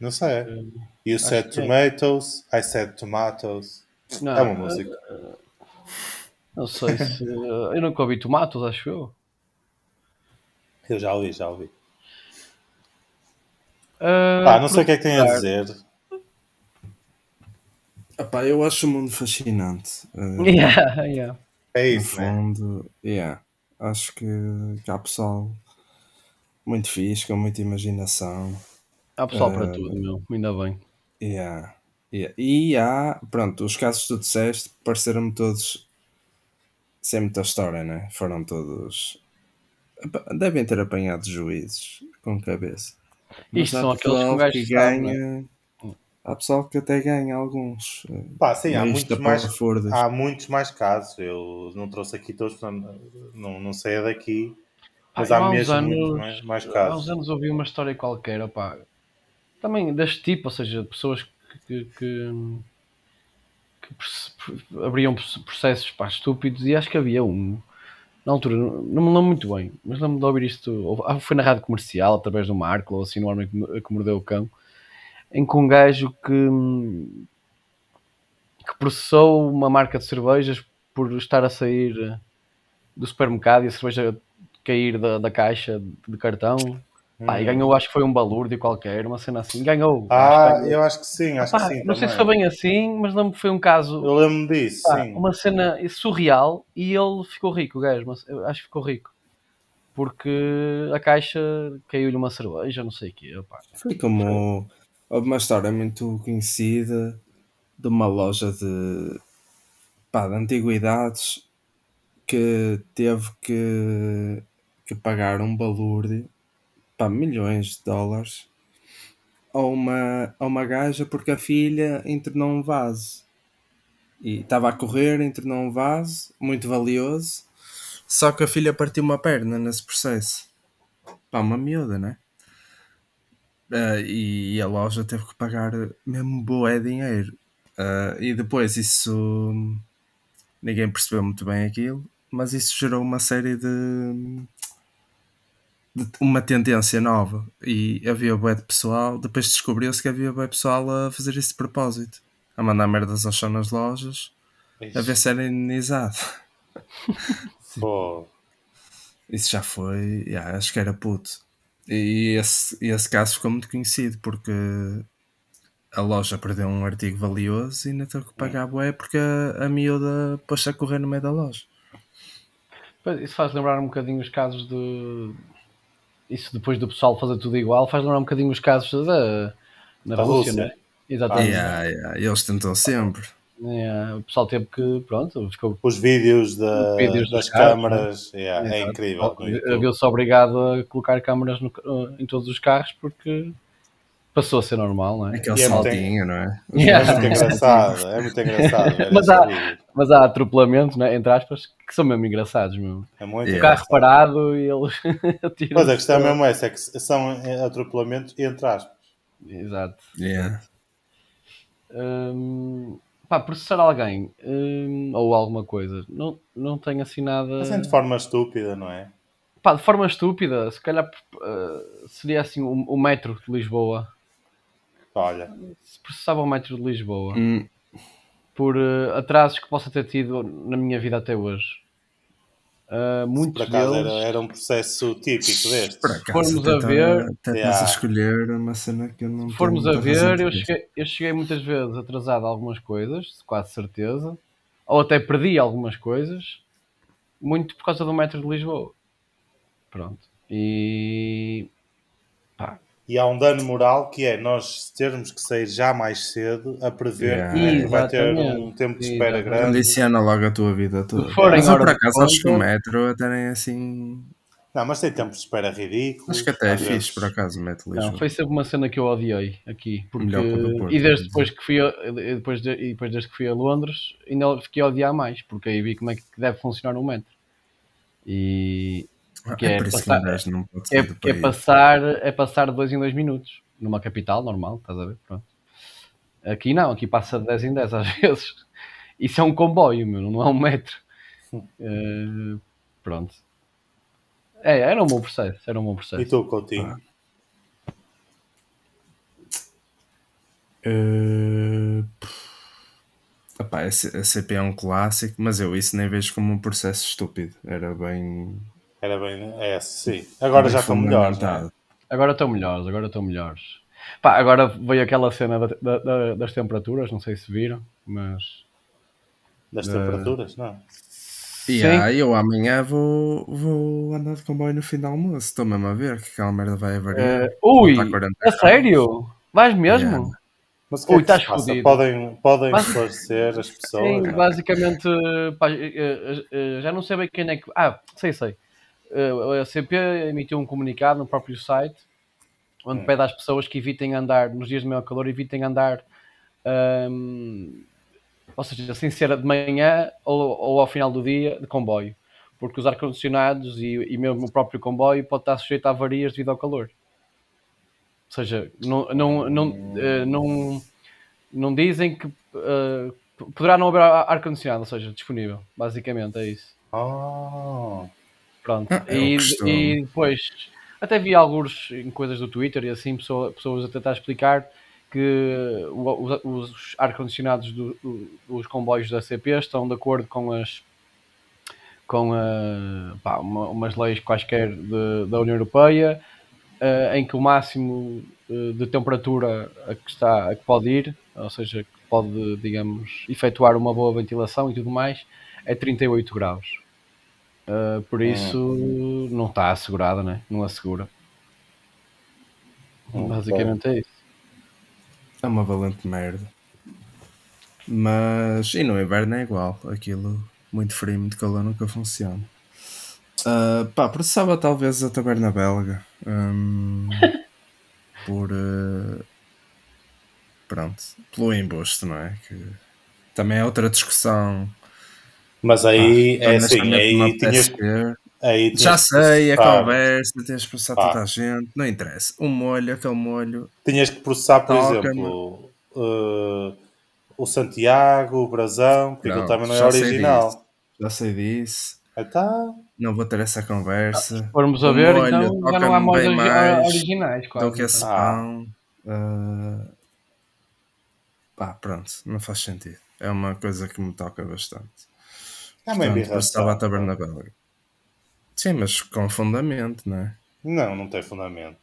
Não sei. You said que é. tomatoes, I said tomatoes. Não, É uma música. Não sei se. eu nunca ouvi tomatos, acho eu. Eu já ouvi, já ouvi. Ah, Pá, não sei o que é que tem a dizer. Epá, eu acho o mundo fascinante. Uh, Yeah, yeah. É no isso, né? fundo, yeah. acho que, que há pessoal muito fixe, com muita imaginação. Há pessoal Ah, para tudo, meu. Ainda bem. Yeah. Yeah. E há, pronto, os casos que tu disseste pareceram-me todos sem muita história, né? Foram todos. Devem ter apanhado juízes com cabeça. Mas Isto há são aqueles que que sabe, ganha. Há pessoal que até ganha alguns. eh, Pá, sim, há muitos, mais, há muitos mais casos. Eu não trouxe aqui todos, não, não sei a daqui. Mas Pá, há uns mesmo muitos anos- mais, mais Há uns casos. anos ouvi uma história qualquer, opá, também deste tipo, ou seja, pessoas que, que, que- que abriam processos pá, estúpidos e acho que havia um, na altura, não me lembro muito bem, mas lembro de ouvir isto, ah, foi na rádio comercial, através do Marco, ou assim, no homem que, me- que mordeu o cão, em que um gajo que, que processou uma marca de cervejas por estar a sair eh, do supermercado e a cerveja cair da, da caixa de cartão. Pá, e ganhou, acho que foi um balúrdio qualquer, uma cena assim. Ganhou. Ah, acho eu acho que sim, acho Pá, que sim. não sei se também. foi bem assim, mas lembro que foi um caso, Eu lembro-me disso, pá, sim. uma cena surreal e ele ficou rico, o gajo. mas eu acho que ficou rico. Porque a caixa caiu-lhe uma cerveja, não sei o quê. Pá. Foi como. Houve uma história muito conhecida de uma loja de, pá, de antiguidades que teve que, que pagar um balúrdio, pá, milhões de dólares, a uma, a uma gaja porque a filha entornou um vaso. E estava a correr, entornou um vaso, muito valioso, só que a filha partiu uma perna nesse processo. Pá, uma miúda, né? Ah, e a loja teve que pagar mesmo boé dinheiro. Ah, e depois isso ninguém percebeu muito bem aquilo, mas isso gerou uma série de, de uma tendência nova. E havia bué de pessoal, depois descobriu-se que havia bué pessoal a fazer isso de propósito, a mandar merdas ao chão nas lojas, a ver se era indenizado. Isso já foi, yeah, acho que era puto. E esse, esse caso ficou muito conhecido porque a loja perdeu um artigo valioso e ainda teve que pagar bué porque a, a miúda pôs-se a correr no meio da loja. Isso faz lembrar um bocadinho os casos de. Isso depois do pessoal fazer tudo igual, faz lembrar um bocadinho os casos da, na Da Rússia, Rússia. não é? Exatamente. Yeah, yeah, Eles tentam sempre. É, o pessoal teve que, pronto, ficou os vídeos, da- Os vídeos das dos carros, câmaras, yeah, é incrível. YouTube. Viu-se obrigado a colocar câmaras no- em todos os carros porque passou a ser normal, não é? Aquele E é muito- saltinho, não é? É muito engraçado, é muito engraçado. Mas há-. Mas há atropelamentos, né, entre aspas, que são mesmo engraçados. Mesmo. É muito Yeah. O carro parado e eles atiram. Pois a questão é mesmo essa, é que são eh, atropelamentos entre aspas. Exato. Yeah. Hum, pá, processar alguém hum, ou alguma coisa, não, não tenho assim nada. Assim de forma estúpida, não é? Pá, de forma estúpida, se calhar uh, seria assim o, o metro de Lisboa. Olha, Se processava o metro de Lisboa Hum, por uh, atrasos que possa ter tido na minha vida até hoje. Uh, muitos Por acaso deles, era, era um processo típico destes. Por acaso, formos a ver- até Yeah. escolher uma cena que eu não se formos a ver, eu de cheguei, eu cheguei muitas vezes atrasado a algumas coisas, quase certeza, ou até perdi algumas coisas, muito por causa do metro de Lisboa. Pronto. E pá, E há um dano moral que é nós termos que sair já mais cedo a prever Yeah. que vai ter um tempo de espera Exatamente. grande. Condiciona logo a tua vida toda. Mas eu, por acaso acho que o metro até nem é assim. Não, mas tem tempos de espera ridículos. Acho que até é fixe, por acaso, o metro Lisboa. não, foi sempre uma cena que eu odiei aqui. Porque, Melhor que o do Porto, e desde depois que fui a, e depois, de, e depois desde que fui a Londres, ainda fiquei a odiar mais, porque aí vi como é que deve funcionar um metro. E que é é que passar- pode é, é passar é passar de 2 em 2 minutos numa capital normal, estás a ver? Pronto. Aqui não, aqui passa de 10 em 10 às vezes. Isso é um comboio, meu, não é um metro. Eh, pronto. É, era um bom processo, era um bom E processo. tu, Coutinho? Uh, epá, a C- a CP é um clássico, mas eu isso nem vejo como um processo estúpido. Era bem. Era bem. É, sim. Agora já estão melhores. é? Agora estão melhores, agora estão melhores. Pá, agora veio aquela cena da- da- da- das temperaturas, não sei se viram, mas. Das Eh, temperaturas, não. E Sim. aí, eu amanhã vou, vou andar de comboio no fim do almoço. Estou mesmo a ver que aquela merda vai variar. Eh, ui, Tá 40 a sério? Vais mesmo? Yeah. Mas que é Ui, que se estás fodido. Podem, podem Mas- esclarecer as pessoas. Sim, não? basicamente, pá, eh, já não sei bem quem é que. Ah, sei, sei. Eh, A CP emitiu um comunicado no próprio site onde Hum. pede às pessoas que evitem andar nos dias de maior calor, evitem andar, ahm, ou seja, sem ser de manhã ou, ou ao final do dia de comboio, porque os ar-condicionados e, e mesmo o próprio comboio pode estar sujeito a avarias devido ao calor. Ou seja, não, não, não, eh, não, não dizem que eh, poderá não haver ar- ar-condicionado, ou seja, disponível. Basicamente é isso. Ah, Pronto. É o e, e depois até vi alguns em coisas do Twitter e assim pessoa- pessoas a tentar explicar que os, os ar-condicionados do- do- dos comboios da CP estão de acordo com as com a, pá, uma- umas leis quaisquer de- da União Europeia eh, em que o máximo eh, de temperatura a que está a que pode ir, ou seja, que pode, digamos, efetuar uma boa ventilação e tudo mais, é 38 graus. Uh, por isso não está assegurada, né? não assegura. Hum, Basicamente é isso. É uma valente merda. Mas. E no inverno é igual. Aquilo, muito frio, muito calor, nunca funciona. Ah, pá, processava talvez a taberna belga. hum, por. ah, pronto. Pelo embuste, não é? Que também é outra discussão. Mas aí é assim, honestamente, não aí tinhas, aí tinhas Já sei, a processar- conversa, tens de processar Pá. toda a gente, não interessa. Um molho, aquele molho, Tinhas que processar, por exemplo, uh, o Santiago, o Brasão, porque aquilo também não é já sei original. disso, Já sei disso. Então, Não vou ter essa conversa. Se formos a ver, molho então já não há bem mais originais, do quase. que esse Ah. pão. ah, pá, pronto, não faz sentido. É uma coisa que me toca bastante. É uma Portanto, embirração. estava a taberna belga. Sim, mas com fundamento, não é? Não, não tem fundamento.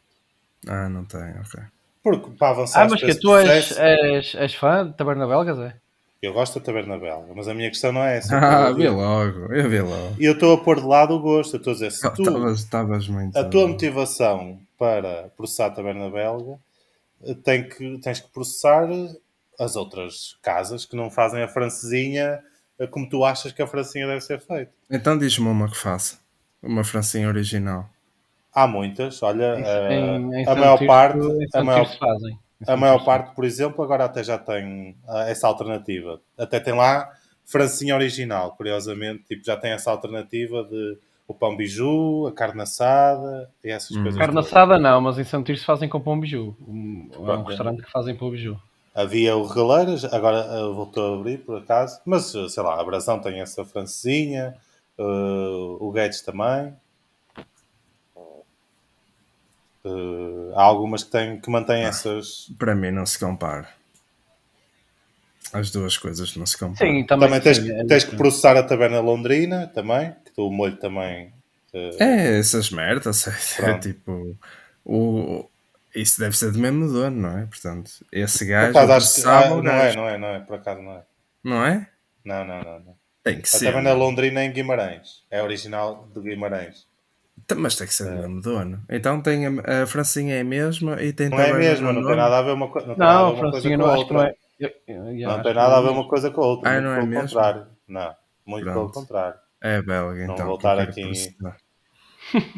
Ah, não tem, ok. Porque para avançar Ah, mas que tu és, és, és fã de Taberna Belgas, é? Eu gosto da taberna belga, mas a minha questão não é essa. Ah, Eu vi logo, eu vi logo. E eu estou a pôr de lado o gosto. Eu estou a dizer, se tu, Estavas muito. a tua motivação para processar a taberna belga eh, tem que, tens que processar as outras casas que não fazem a francesinha como tu achas que a francesinha deve ser feita. Então diz-me uma que faça. Uma francinha original. Há muitas, olha, eh, Em- em a maior Tirso- parte, em a maior. Em a maior parte, por exemplo, agora até já tem ah, essa alternativa. Até tem lá francinha original, curiosamente, tipo, já tem essa alternativa de o pão biju, a carne assada e essas Hum. coisas. Carne todas. assada não, mas em Santo Tirso fazem com pão biju. Um, é um restaurante que fazem pão biju. Havia o Regaleiras, agora ah, voltou a abrir por acaso, mas ah, sei lá, a Brasão tem essa francesinha, ah, o Guedes também. Ah, há algumas que, têm, que mantêm essas. Para mim não se compara. As duas coisas não se comparam. Sim, também, Também tens, sim, é tens que processar a taberna londrina também, que o molho também. eh, É, essas merdas. É, tipo. O, isso deve ser do mesmo dono, não é? Portanto, esse gajo. acho processava ah, não é, não é, não é, por acaso não é. não é? Não, não, não. não. Tem que A ser. taberna não é? londrina é em Guimarães. É original de Guimarães. Tá, Mas tem que ser do mesmo dono. Então tem a, a Francinha é a mesma e tem Não é mesmo, no não tem nada a ver uma, co- não tem nada a Não, ver uma coisa com não a que não outra. é. Eu- eu- eu Não tem nada a ver é. uma coisa com a outra, Ah, muito não é pelo mesmo? contrário. Não, muito Pronto. pelo contrário. É belga, Não então. voltar eu quero aqui- processar.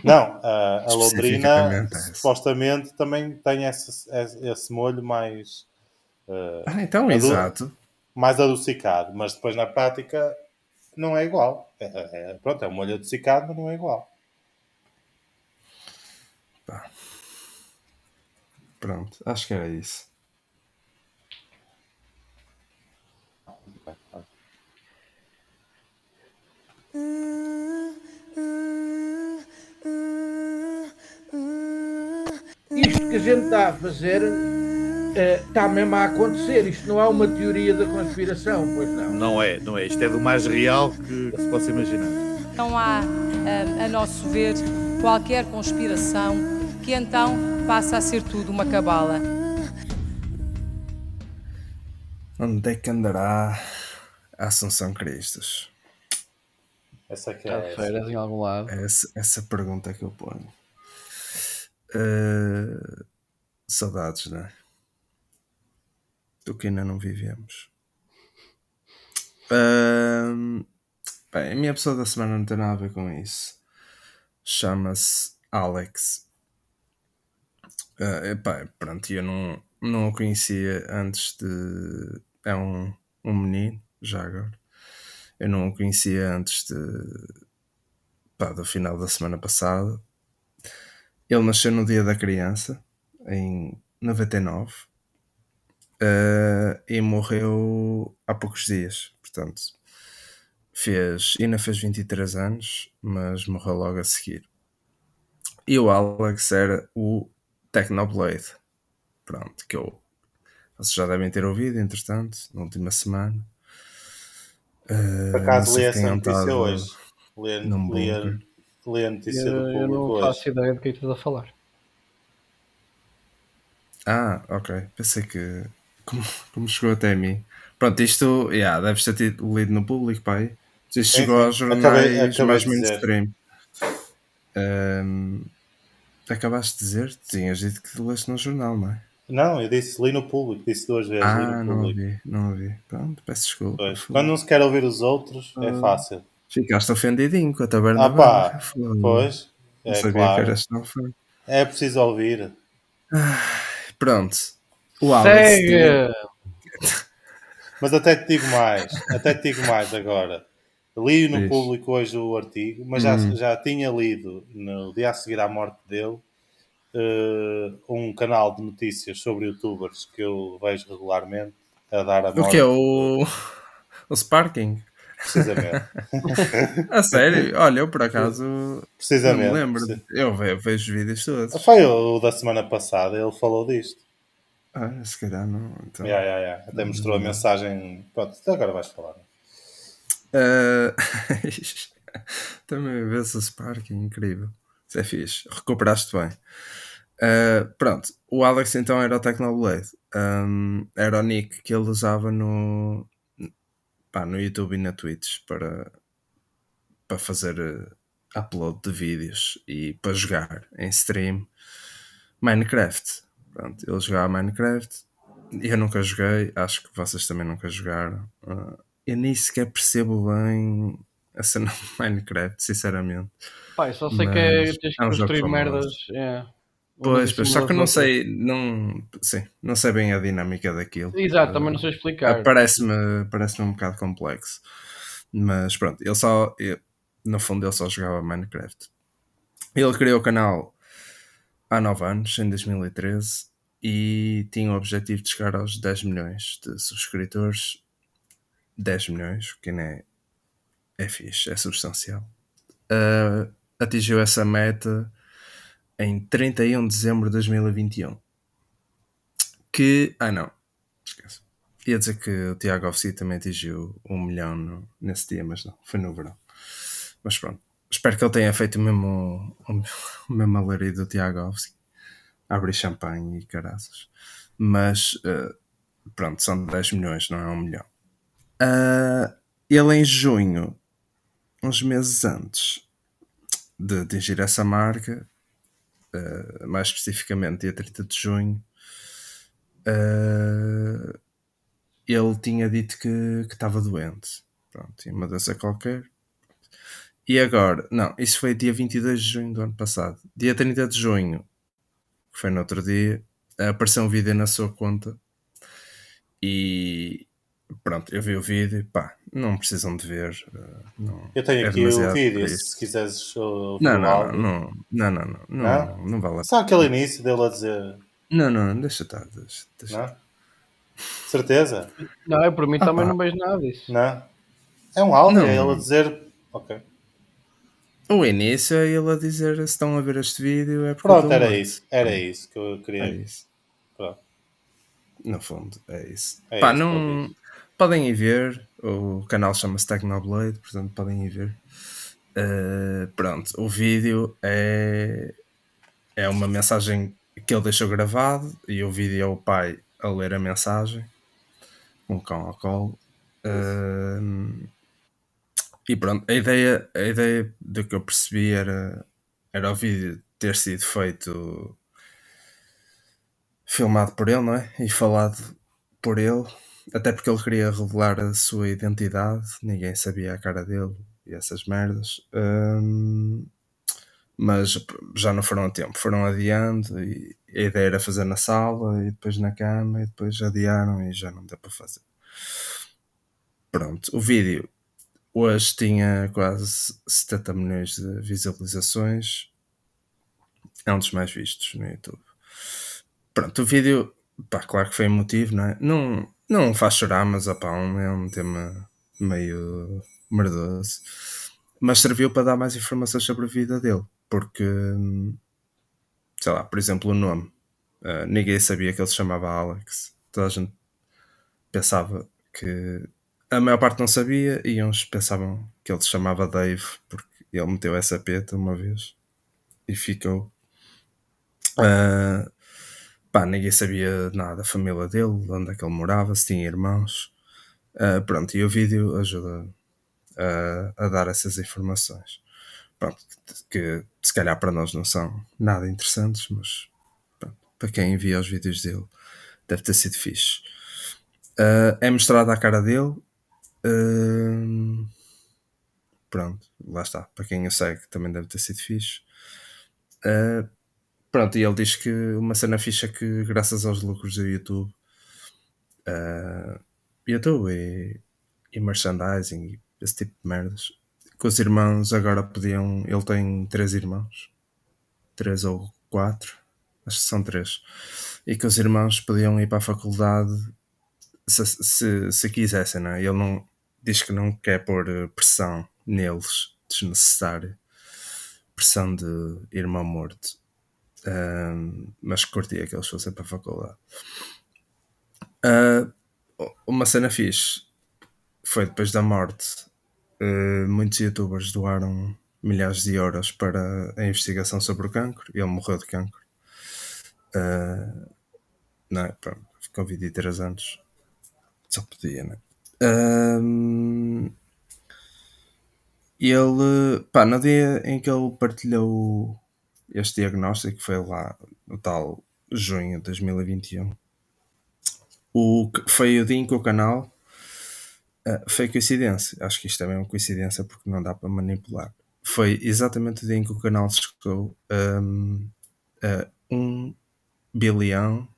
Não, a, a Londrina essa. supostamente também tem esse, esse, molho mais, eh, Ah, então, exato. mais adocicado, mas depois na prática não é igual. É, é- pronto, é um molho adocicado, mas não é igual. Pronto, acho que era isso. Isto que a gente está a fazer eh, está mesmo a acontecer. Isto não é uma teoria da conspiração, pois não. Não é, não é. Isto é do mais real que se possa imaginar. Não há, ah, a nosso ver, qualquer conspiração que então passa a ser tudo uma cabala. Onde é que andará a Assunção Cristos? Essa que é férias em algum lado. Essa, essa pergunta que eu ponho. Eh, saudades, não é? Do que ainda não vivemos. Ahm, bem, a minha pessoa da semana não tem nada a ver com isso. Chama-se Alex. Ah, epá, pronto, eu não, não o conhecia antes de. É um, um menino, já agora. Eu não o conhecia antes de, pá, do final da semana passada. Ele nasceu no dia da criança, em 99, eh, e morreu há poucos dias. Portanto, fez, ainda fez 23 anos, mas morreu logo a seguir. E o Alex era o Technoblade. Pronto, que eu. Vocês já devem ter ouvido, entretanto, na última semana. Eh, Por acaso não li essa é notícia hoje. Li, a- notícia Eu, do eu público não hoje. faço ideia do que é que estás a falar. Ah, ok. Pensei que. Como, como chegou até mim. Pronto, isto. Yeah, deves ter tido lido no público, pai. Isto Sim, chegou sim. aos jornais Acabei- acabei mais mainstream. Ahm, acabaste de dizer? Tinhas dito que leste no jornal, não é? Não, eu disse li no público, disse duas vezes li Ah, no não público. ouvi, não ouvi. Pronto, peço desculpa. Pois. Quando não se quer ouvir os outros, é Ah. fácil. Ficaste ofendidinho com a taberna Ah pá. Pois, Não é sabia que claro. eras tão fã. É preciso ouvir. Pronto. O Alex. Segue! Mas até te digo mais, até te digo mais agora. Li no Diz. público hoje o artigo, mas já, Hum. já tinha lido no dia a seguir à morte dele eh, um canal de notícias sobre youtubers que eu vejo regularmente a dar a morte. O que é? O. O Sparking? Precisamente. A sério? Olha, eu por acaso. Não Precisamente. me lembro. Eu ve- vejo os vídeos todos. Foi o da semana passada, ele falou disto. Ah, se calhar não. Então. Yeah, yeah, yeah. Até mostrou a mensagem. Pronto, agora vais falar. Ah, Também vê-se o Sparking, incrível. Isso é fixe. Recuperaste bem. Ah, pronto, o Alex então era o Technoblade. Um, era o nick que ele usava no, pá, no YouTube e na Twitch para, para fazer eh, upload de vídeos e para jogar em stream Minecraft. Pronto, ele jogava Minecraft. Eu nunca joguei, acho que vocês também nunca jogaram. Ah, eu nem sequer percebo bem a cena de Minecraft, sinceramente. Pá, eu só sei que é, Mas tens que é um construir merdas. é. Pois, pois, só que eu não sei, não, sim, não sei bem a dinâmica daquilo. Exato, também não sei explicar. Parece-me parece um bocado complexo. Mas pronto, ele só. ele- no fundo, ele só jogava Minecraft. Ele criou o canal há 9 anos, em 2013, e tinha o objetivo de chegar aos 10 milhões de subscritores. 10 milhões, que ainda é, é fixe, é substancial. Ah, atingiu essa meta em 31 de dezembro de 2021. Que. Ah, não. Esquece. ia dizer que o Tiago Alves também atingiu um milhão no- nesse dia, mas não, foi no verão. Mas pronto, espero que ele tenha feito o mesmo, o, mesmo alarido do Tiago Alves, abrir champanhe e caraças. Mas eh, pronto, são 10 milhões, não é um milhão. Ah, ele em junho, uns meses antes de atingir essa marca, eh, mais especificamente dia 30 de junho, eh, ele tinha dito que que estava doente. Pronto, tinha uma doença qualquer. E agora, não, isso foi dia 22 de junho do ano passado. Dia 30 de junho, que foi no outro dia, apareceu um vídeo na sua conta e pronto, eu vi o vídeo pá, não precisam de ver. eh, Não, Eu tenho é aqui o vídeo, se quiseres ouvir Não, não, não, não, não, não, não, Não? não, não vale a Só aquele início dele a dizer, Não, não, deixa estar, deixa, deixa não? Certeza? Não, eu por mim Ah, também pá. não vejo nada disso. Não? É um áudio, Não. é ele a dizer, ok. O início é ele a dizer se estão a ver este vídeo é porque Pronto, era isso, era isso que eu queria. É isso. Pronto. No fundo, é isso. É Pá, isso, não... Podem ir ver. O canal chama-se Technoblade, portanto podem ir ver. Uh, pronto, o vídeo é... é uma mensagem que ele deixou gravado e o vídeo é o pai a ler a mensagem o cão ao colo. Uh, e pronto, a ideia, a ideia do que eu percebi era, era o vídeo ter sido feito filmado por ele, não é? E falado por ele, até porque ele queria revelar a sua identidade, ninguém sabia a cara dele e essas merdas. Hum, mas já não foram a tempo, foram adiando e a ideia era fazer na sala e depois na cama e depois adiaram e já não deu para fazer. Pronto, o vídeo hoje tinha quase 70 milhões de visualizações. É um dos mais vistos no YouTube. Pronto, o vídeo, pá, claro que foi emotivo, não é? Não, não faz chorar, mas um, é um tema meio merdoso. Mas serviu para dar mais informações sobre a vida dele, porque, sei lá, por exemplo, o nome. Uh, ninguém sabia que ele se chamava Alex. Toda a gente pensava que. A maior parte não sabia e uns pensavam que ele se chamava Dave, porque ele meteu essa peta uma vez e ficou. Uh, pá, ninguém sabia nada da família dele, de onde é que ele morava, se tinha irmãos. Uh, pronto, e o vídeo ajuda a, a dar essas informações. Pronto, que se calhar para nós não são nada interessantes, mas pronto, para quem via os vídeos dele deve ter sido fixe. Uh, é mostrada a cara dele. Uh, pronto, lá está. Para quem o segue também deve ter sido fixe. Uh, pronto, e ele diz que uma cena fixa que graças aos lucros do YouTube, uh, YouTube e, e merchandising e esse tipo de merdas, que os irmãos agora podiam. Ele tem três irmãos, três ou quatro, acho que são três, e que os irmãos podiam ir para a faculdade se, se, se quisessem, não é? Ele não diz que não quer pôr pressão neles desnecessária, pressão de irmão morto um, mas curtia que eles fossem para a faculdade. Uh, uma cena fixe foi depois da morte. Uh, muitos youtubers doaram milhares de euros para a investigação sobre o cancro. Ele morreu de cancro. Uh, não é? Pronto, ficou 23 anos. Só podia, né? Uh, ele, pá, no dia em que ele partilhou este diagnóstico foi lá no tal junho de 2021. O, foi o dia em que o canal uh, foi coincidência. Acho que isto também é uma coincidência porque não dá para manipular. Foi exatamente o dia em que o canal chegou um, a um bilhão,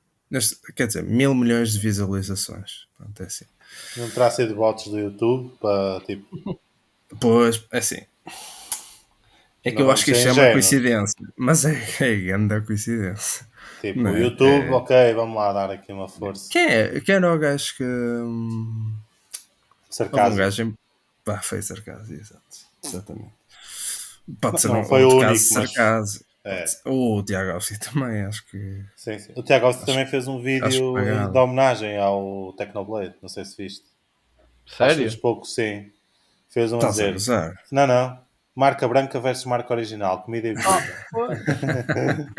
quer dizer, mil milhões de visualizações. Pronto, é assim. Não terá sido bots do YouTube para tipo. Pois, é assim. É que Não eu acho que isto ser é uma coincidência, mas é, é grande coincidência. Tipo, Não o é? YouTube, É. ok, vamos lá dar aqui uma força. Quem, é, quem era o gajo que. Hum, houve um Sarcasmo. gajo em. Pá, foi sarcasmo, exato. Exatamente. Pode ser não um foi o único, caso de mas- sarcasmo. É, O Tiago Alves também, acho que. sim, sim. O Tiago Alves também fez um acho vídeo de homenagem ao Technoblade. Não sei se viste. Acho Sério? que fez pouco, sim. Fez um a Estás a dizer. gozar. Não, não. Marca branca versus marca original. Comida e bebida.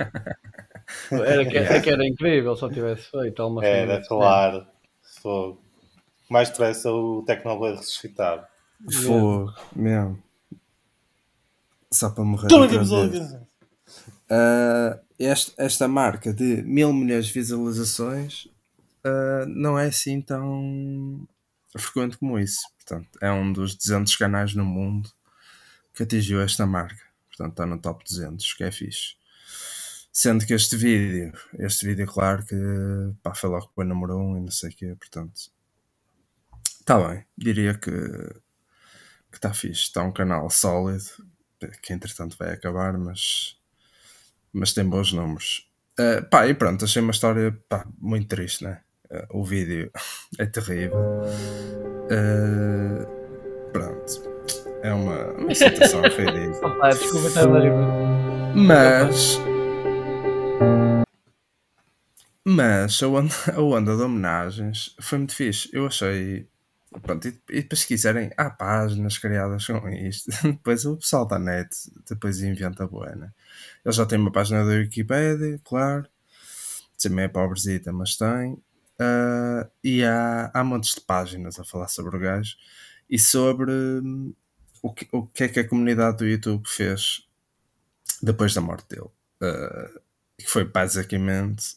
Era que, é que era incrível se eu tivesse feito alguma coisa. Era, claro. Fogo. Mais depressa o Technoblade ressuscitado. Fogo, mesmo. Só para morrer. Vez. Ah, este- esta marca de mil milhões de visualizações ah, não é assim tão frequente como isso. Portanto, é um dos 200 canais no mundo que atingiu esta marca. Portanto, está no top 200, que é fixe. Sendo que este vídeo, este vídeo, claro que pá, foi logo para número 1 um e não sei o quê. Portanto, está bem. Diria que que está fixe. Está um canal sólido, que entretanto vai acabar, mas, mas tem bons números. Uh, pá, e pronto, achei uma história pá, muito triste, né? Uh, o vídeo é terrível. Uh, pronto, é uma, uma situação ridícula. Ah, desculpa estar a Mas. Mas a onda, a onda de homenagens foi muito fixe. Eu achei. Pronto, e, e depois se quiserem, há páginas criadas com isto. depois o pessoal da net depois inventa boa, né? Ele já tem uma página da Wikipedia, claro. Também é pobrezita, mas tem. Ah, e há, há montes de páginas a falar sobre o gajo e sobre hum, o que, o que é que a comunidade do YouTube fez depois da morte dele. Uh, que foi basicamente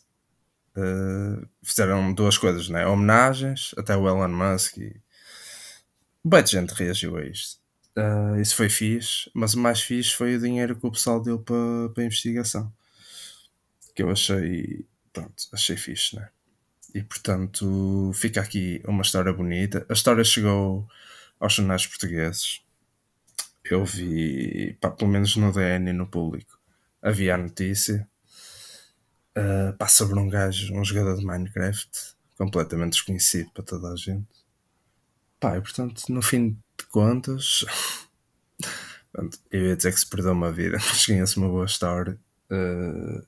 uh, fizeram duas coisas, né? Homenagens, até o Elon Musk e de gente reagiu a isto. Uh, isso foi fixe, mas o mais fixe foi o dinheiro que o pessoal deu para a investigação. Que eu achei, pronto, achei fixe, né? E portanto fica aqui uma história bonita. A história chegou aos jornais portugueses. Eu vi, pá, pelo menos no DN e no público, havia a notícia uh, pá, sobre um gajo, um jogador de Minecraft, completamente desconhecido para toda a gente. Pá, e portanto, no fim de contas, eu ia dizer que se perdeu uma vida, mas conheço uma boa história. Uh,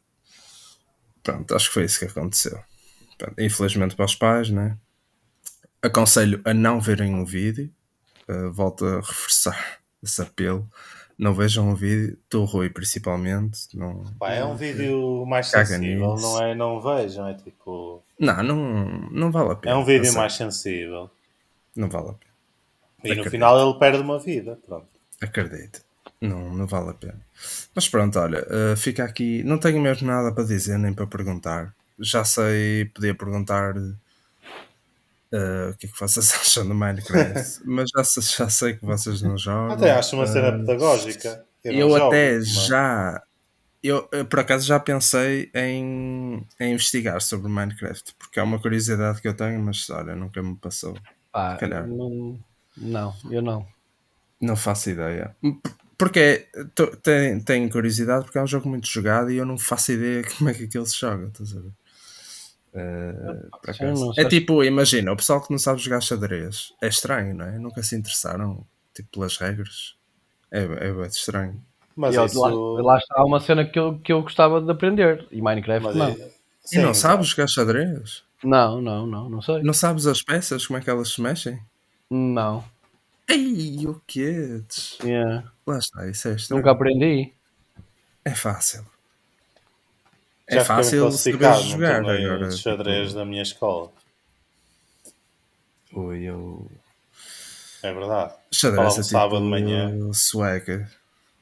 pronto, acho que foi isso que aconteceu. Pronto, infelizmente para os pais, né? Aconselho a não verem o vídeo. Uh, volto a reforçar esse apelo. Não vejam o vídeo, do Rui principalmente. Não, Pá, é um vídeo mais sensível, nisso. não é? Não vejam, é tipo. não, não, não vale a pena. É um vídeo mais sensível. Não vale a pena. E no Acredito. final ele perde uma vida. Pronto. Acredito. Não, não vale a pena. Mas pronto, olha, uh, fica aqui. Não tenho mesmo nada para dizer nem para perguntar. Já sei, podia perguntar uh, o que é que vocês acham do Minecraft, mas já, sei- já sei que vocês não jogam. Até acho uma cena Uh, pedagógica. Eu, eu jogo, até mas- já. Eu, eu, por acaso já pensei em, em investigar sobre Minecraft, porque é uma curiosidade que eu tenho, mas olha, nunca me passou. Pá, Calhar. não, não, eu não. Não faço ideia. Porque tô- tem- tenho curiosidade porque é um jogo muito jogado e eu não faço ideia como é que aquele se joga, estás a ver? Sim, acaso. não é tipo, imagina, o pessoal que não sabe jogar xadrez é estranho, não é? Nunca se interessaram tipo, pelas regras. É, é bem estranho. Mas E eu- isso. lá, lá está uma cena que eu, que eu gostava de aprender. E Minecraft mas não. é- e sim, não sabes jogar xadrez? Não, não, não, não sei. Não sabes as peças, como é que elas se mexem? Não. Ei, o quê? Yeah. Lá está, isso é estranho. Nunca aprendi. É fácil. Já É fiquei fácil saber jogar agora. de xadrez tipo, da minha escola. Ui, eu... É verdade. Xadrez é tipo sábado de manhã. swag.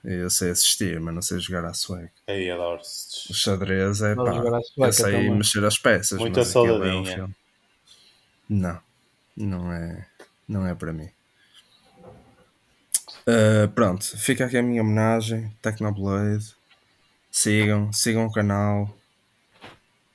Eu sei assistir, mas não sei jogar à swag. Aí O adoro-se. xadrez é Não pá. Eu sueca sei também. mexer as peças. Muita aquilo é um. Não, não é, não é para mim. Uh, pronto, fica aqui a minha homenagem. Technoblade. Sigam, sigam o canal.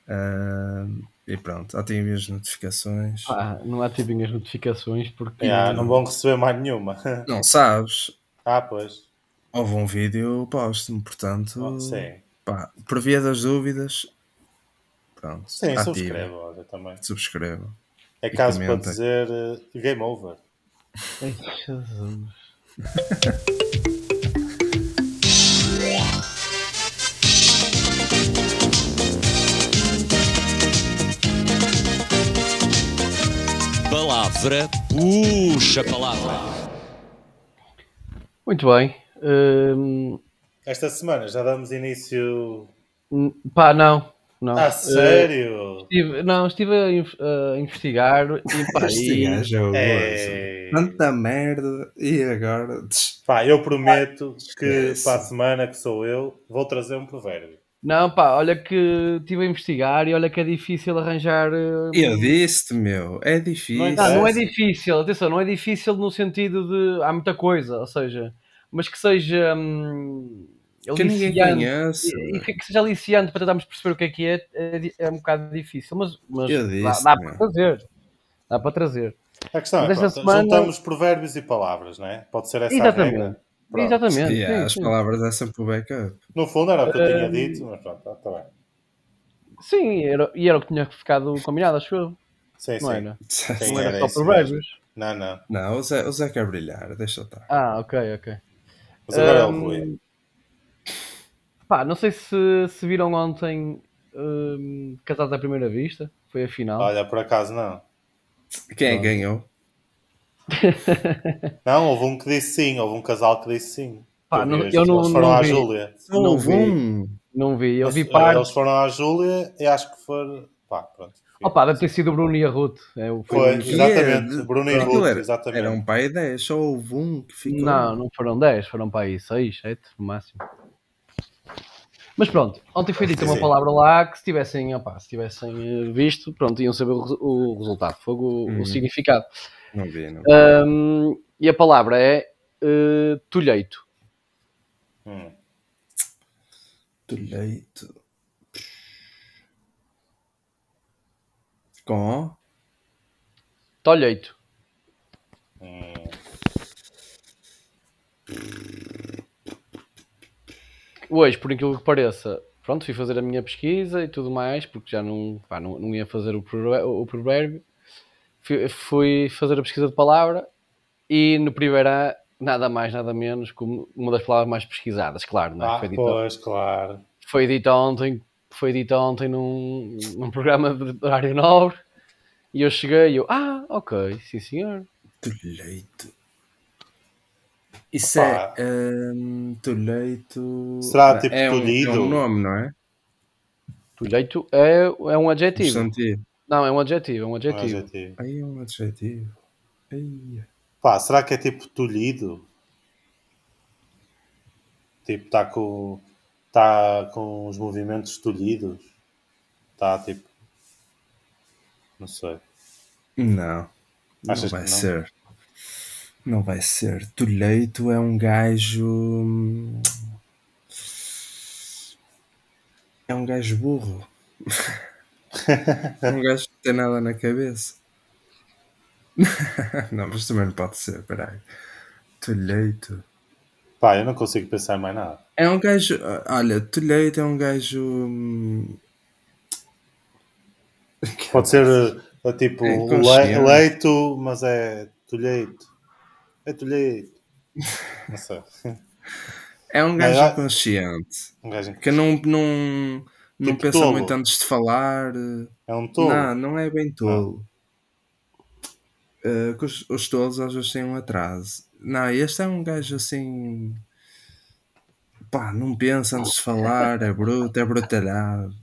Uh, e pronto, ativem as notificações. Ah, não ativem as notificações porque. Yeah, não vão receber mais nenhuma. Não sabes? ah, pois. Houve um vídeo, posto-me, portanto. Oh, sim. Pá, por via das dúvidas, pronto. Sim, ativa, subscreva, olha também. Subscreva. É caso para dizer eh, game over. Ai, Jesus. palavra, puxa palavra. Muito bem. Hum, Esta semana já damos início. Hum, pá, não. não. Ah, Eh, sério? estive- não, estive a, inv- a investigar e pá, Este e- gajo é É... Tanta merda. E agora. Pá, eu prometo que esquece. para a semana que sou eu, vou trazer um provérbio. Não, pá, olha que estive a investigar e olha que é difícil arranjar. eh, Eu disse-te, meu. É difícil. Não Não, não é difícil, atenção, não é difícil no sentido de há muita coisa, ou seja, mas que seja hum, que ninguém aliciante, conhece. e, e que que seja aliciante para tentarmos perceber o que é que é, é, é um bocado difícil, mas, mas Eu dá, disse, dá meu. para trazer. Dá para trazer. A questão é, Mas esta pronto, semana- juntamos provérbios e palavras, não é? Pode ser essa a Exatamente. regra. Pronto. Exatamente. Yeah, sim, as sim. palavras é sempre o backup. No fundo era o que eu tinha dito, mas pronto, está bem. Sim, era, e era o que tinha ficado combinado, acho eu. Sim, Não sim. era? Sim, Não era era só isso provérbios. Não, não. Não, o Zé, o Zé quer brilhar, deixa eu estar. Ah, ok, ok. Mas agora é o Rui. Pá, não sei se, se viram ontem hum, Casados à Primeira Vista. Foi a final. Olha, por acaso não. Quem que ganhou? Não, houve um que disse sim, houve um casal que disse sim. Pá, Eu vi não- eu não- eles foram não à vi. Júlia. Não Houve vi. um. Não vi, eu vi Eles, partes. eles foram à Júlia e acho que foram. Pá, pronto. Opa, deve ter sido o Bruno e a Ruth. É, o- foi Foi, o- exatamente. Yeah, Bruno e aquilo Ruth, era, exatamente. Era um pai 10, só houve um que ficou. Não, não foram 10, foram para aí 6, 7 no máximo. Mas pronto, ontem foi dita uma palavra lá que se tivessem, opá, se tivessem eh, visto, pronto, iam saber o, o resultado, foi o, o Uhum. significado. Não vi, não. Ahm, e a palavra é eh, tolheito. Hum. Tolheito. Com? Tolheito. Hum. Hoje, por aquilo que pareça, pronto, fui fazer a minha pesquisa e tudo mais, porque já não, pá, não, não ia fazer o o provérbio. Fui, fui fazer a pesquisa de palavra e no primeiro A, nada mais, nada menos, como uma das palavras mais pesquisadas, claro, não é? Ah, foi, dito, pois, claro. foi dito ontem, foi dito ontem num, num programa de horário nobre e eu cheguei e eu, ah, ok, sim senhor. Tolheito. Isso Pá. é. hum, tolheito. Será tipo é um? É um nome, não é? Tolheito é, é um adjetivo. Substantivo. Não, é um adjetivo, é um Um adjetivo. adjetivo. Aí é um adjetivo. Aí. Pá, será que é tipo tolhido? Tipo, está com, tá com os movimentos tolhidos? Está tipo. Não sei. Não. Achas não vai não? ser. Não vai ser. Tolheito é um gajo. hum, É um gajo burro. é um gajo que não tem nada na cabeça. não, mas também não pode ser. Peraí. Tolheito. Pá, eu não consigo pensar mais nada. É um gajo. Olha, Tolheito é um gajo. hum, Pode ser eh, tipo É le- inconsciente. leito, mas é tolheito. É tolheito. Não sei. É um gajo Mas, consciente. Um gajo Que não, não, não Tipo pensa tolo. muito antes de falar. eh, é um tolo. Não, não é bem tolo. Eh, que os, os tolos às vezes têm um atraso. Não, este é um gajo assim. Pá, não pensa antes de falar, é bruto, é brutalhado.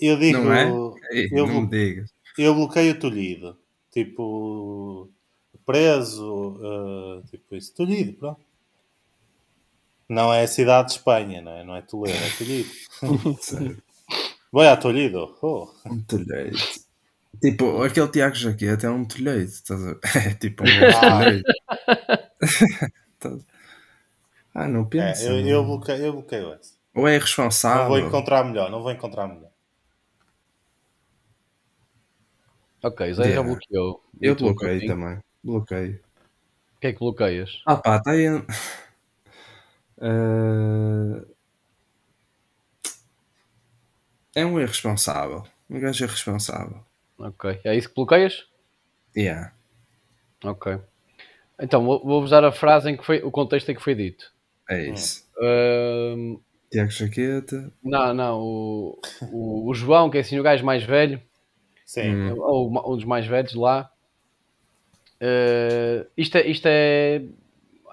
Eu digo. Não é? Eu, não me digas. eu bloqueio tolhido. Tipo. Preso. eh, tipo isso. Tolhido, pronto. Não é a cidade de Espanha, não é? Não é Toledo, é Tolhido. Vai a Tolhido. Oh. um tolheito. Tipo, aquele Tiago Jaqueta é um tolheito, estás a ver? É tipo um Ah. Estás- ah, não É, pensa. eu, não. eu, bloqueio, eu bloqueio esse. Ou é Não irresponsável. vou encontrar melhor, não vou encontrar melhor. Ok, Zé já Yeah. bloqueou. Eu Coutinho? também. Bloqueio. O que é que bloqueias? Ah pá, está aí. Eh, É um irresponsável. Um gajo irresponsável. Ok, é isso que bloqueias? Yeah. Ok. Então, vou- vou-vos dar a frase em que foi, o contexto em que foi dito. É isso. Tiago Jaqueta. não, não, o, o, o João, que é assim o gajo mais velho, Sim. Hum. ou um dos mais velhos lá. Eh, isto é, isto é,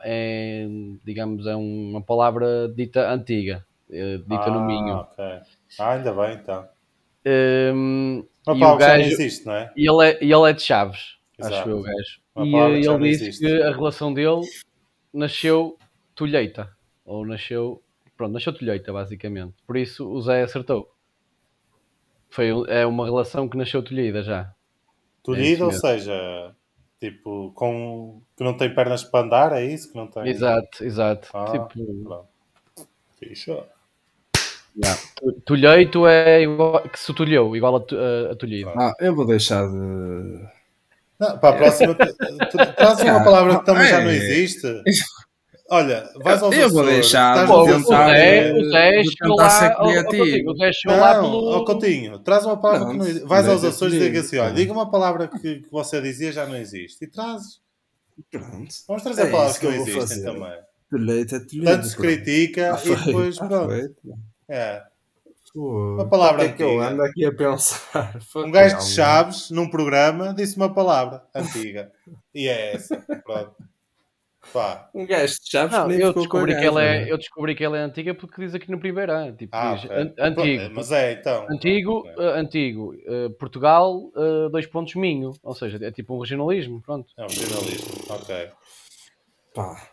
é, digamos, é uma palavra dita antiga, eh, dita no Ah, Minho. ok. Ah, ainda bem então. Ehm, Uma e, o gajo, existe, não é? e, ele é, ele é de Chaves, acho Exato. eu, o gajo. Uma E ele disse existe. que a relação dele nasceu tolheita, ou nasceu, pronto, nasceu tolheita, basicamente. Por isso o Zé acertou. Foi, um- é uma relação que nasceu tolhida já. Tolhido, ou mesmo. seja, tipo, com que não tem pernas para andar, é isso? Que não tem. Exato, exato. Ah, Tipo, ó. Yeah. Tulheito é igual que se tulhou, igual a, a, tolhido. Ah, eu vou deixar de. Não, para a próxima, tu- tu- traz uma palavra que também já não É. existe. Olha, vais aos Eu vou Açores, deixar estás de Pô, a o tentar, tentar- Zé, o Zé de chegou lá. O Zé chegou lá Não, pelo. ó Coutinho, traz uma palavra que não existe. Vais aos Açores e diga assim: olha, diga uma palavra que, que você dizia já não existe. E trazes. Pronto. Vamos trazer É palavras isso que que não existem fazer. também. Tolheita é tolhido. Tanto se critica e depois, pronto. É. Pô, Uma palavra o que é que eu ando aqui a pensar? Um gajo de. Chaves, num programa, disse uma palavra antiga. E é essa. Pronto. Pá. Um gajo de chaves Não, eu descobri, que ela é, eu descobri que ela é antiga porque diz aqui no primeiro ano. Tipo, Ah, diz, an- antigo. Mas é, então. Antigo, eh, antigo, eh, Portugal, eh, dois pontos Minho, ou seja, é tipo um regionalismo, pronto. É um jornalismo. Ok. Pá,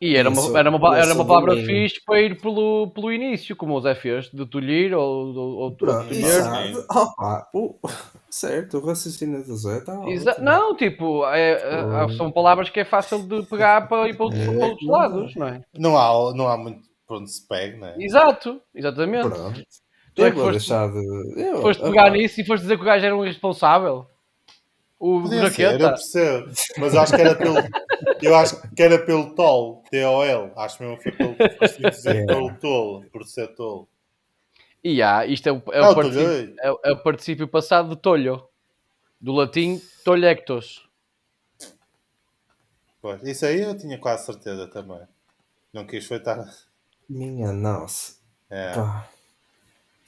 E era uma, era uma, era uma palavra fixe para ir pelo, pelo início, como o Zé fez, de tolhir ou, ou, ou tolher. exato. Opa, o- certo, o raciocínio do Zé está. Não, tipo, é- é- são palavras que é fácil de pegar para ir para outros, É, para outros lados, não é? não há, não há muito por onde se pegue, não é? Exato, exatamente. Pronto. Tu é que foste- de. Eu, Foste opa, pegar nisso e foste dizer que o gajo era um irresponsável. O Podia ser, eu Jaqueta. percebo. Mas acho que era pelo. Eu acho que era pelo tol, T-O-L. Acho mesmo que foi pelo. dizer É. pelo tolo, por ser tolo. E há, isto é o, é, Ah, o particípio, tolhei. é, é o particípio passado de tolho. Do latim tolhectos. Pois, Isso aí eu tinha quase certeza também. Não quis foi estar. Minha nossa. É. Pá.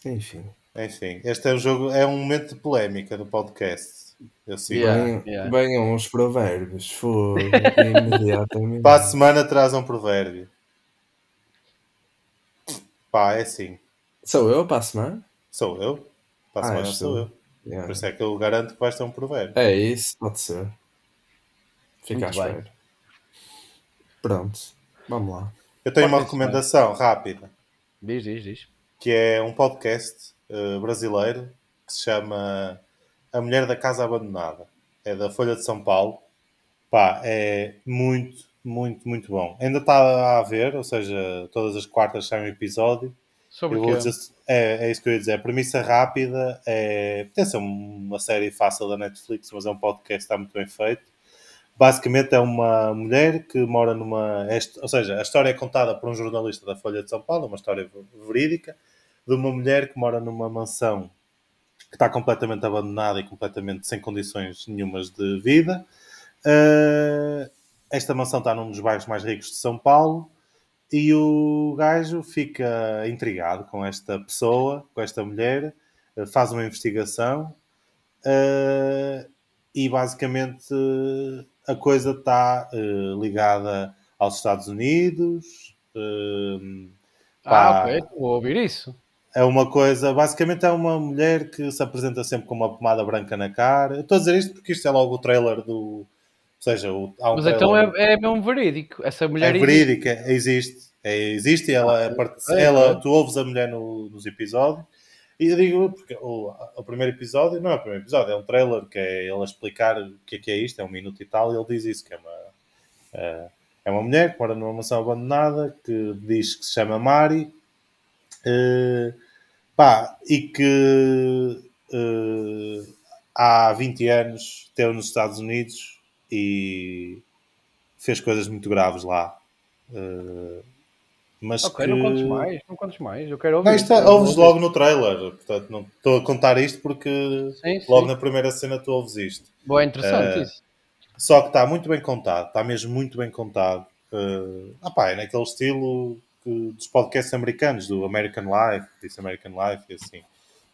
Enfim. Enfim, este é um jogo, é um momento de polémica no podcast. Eu sigo. Yeah. Venham, yeah. venham os provérbios. Fogo. imediatamente. Para a semana traz um provérbio. Pá, é assim. Sou eu para a semana? Sou eu. Para a Ah, semana és sou eu. Yeah. Por isso é que eu garanto que vais ter um provérbio. É isso, pode ser. Fica à Muito bem. espera. Pronto, vamos lá. Eu tenho uma Pode ser recomendação rápida, Diz, diz, diz. que é um podcast eh, brasileiro que se chama A Mulher da Casa Abandonada. É da Folha de São Paulo. Pá, é muito, muito, muito bom. Ainda está a ver, ou seja, todas as quartas sai um episódio. Sobre Eu vou dizer, é, é isso que eu ia dizer. A premissa rápida é. Tem ser uma série fácil da Netflix, mas é um podcast que está muito bem feito. Basicamente é uma mulher que mora numa. ou seja, a história é contada por um jornalista da Folha de São Paulo, uma história verídica, de uma mulher que mora numa mansão que está completamente abandonada e completamente sem condições nenhumas de vida. Uh, esta mansão está num dos bairros mais ricos de São Paulo e o gajo fica intrigado com esta pessoa, com esta mulher, uh, faz uma investigação uh, e basicamente a coisa está ligada aos Estados Unidos. Ah, pá, ok, vou ouvir isso. É uma coisa, basicamente é uma mulher que se apresenta sempre com uma pomada branca na cara. Eu estou a dizer isto porque isto é logo o trailer do. Ou seja, o, há um Mas então é, é mesmo verídico. Essa mulher é verídica, existe. É, existe e ela, é part- é, ela é. tu ouves a mulher no- nos episódios. E eu digo, porque o, o primeiro episódio, não é o primeiro episódio, é um trailer que é ele a explicar o que é que é isto, é um minuto e tal, e ele diz isso, que é uma, eh, é uma mulher que mora numa mansão abandonada, que diz que se chama Mari, eh, pá, e que eh, há 20 anos esteve nos Estados Unidos e fez coisas muito graves lá. Eh, mas Ok, que... não contes mais, não contes mais. Eu quero ouvir. Não, isto é- ouves logo no trailer, portanto não estou a contar isto porque Sim, sim. logo na primeira cena tu ouves isto. Boa, é interessante Eh, isso. Só que está muito bem contado, está mesmo muito bem contado. Uh, ah pá, é naquele estilo que- dos podcasts americanos, do American Life, disse American Life e assim.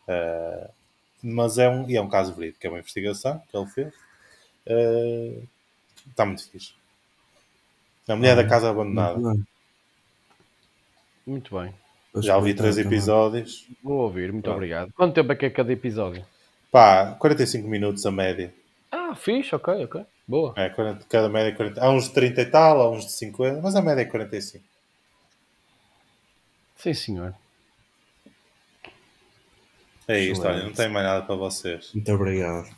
Uh, mas é um, e é um caso verídico, é uma investigação que ele fez. Eh, está muito fixe. A mulher da casa abandonada. Muito bem. Muito bem. Vou Já ouvi três episódios. Vou ouvir, muito Pronto. obrigado. Quanto tempo é que é cada episódio? Pá, 45 minutos a média. Ah, fixe, ok, ok. Boa. É, 40, cada média é 40. Há uns de 30 e tal, há uns de 50, mas a média é 45. Sim, senhor. É isto, Excelente. olha, não tenho mais nada para vocês. Muito obrigado.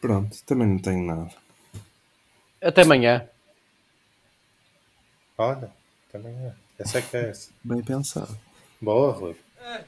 Pronto, também não tenho nada. Até amanhã. Olha, também é. Essa é que é essa. Bem pensado. Boa, Rui. É,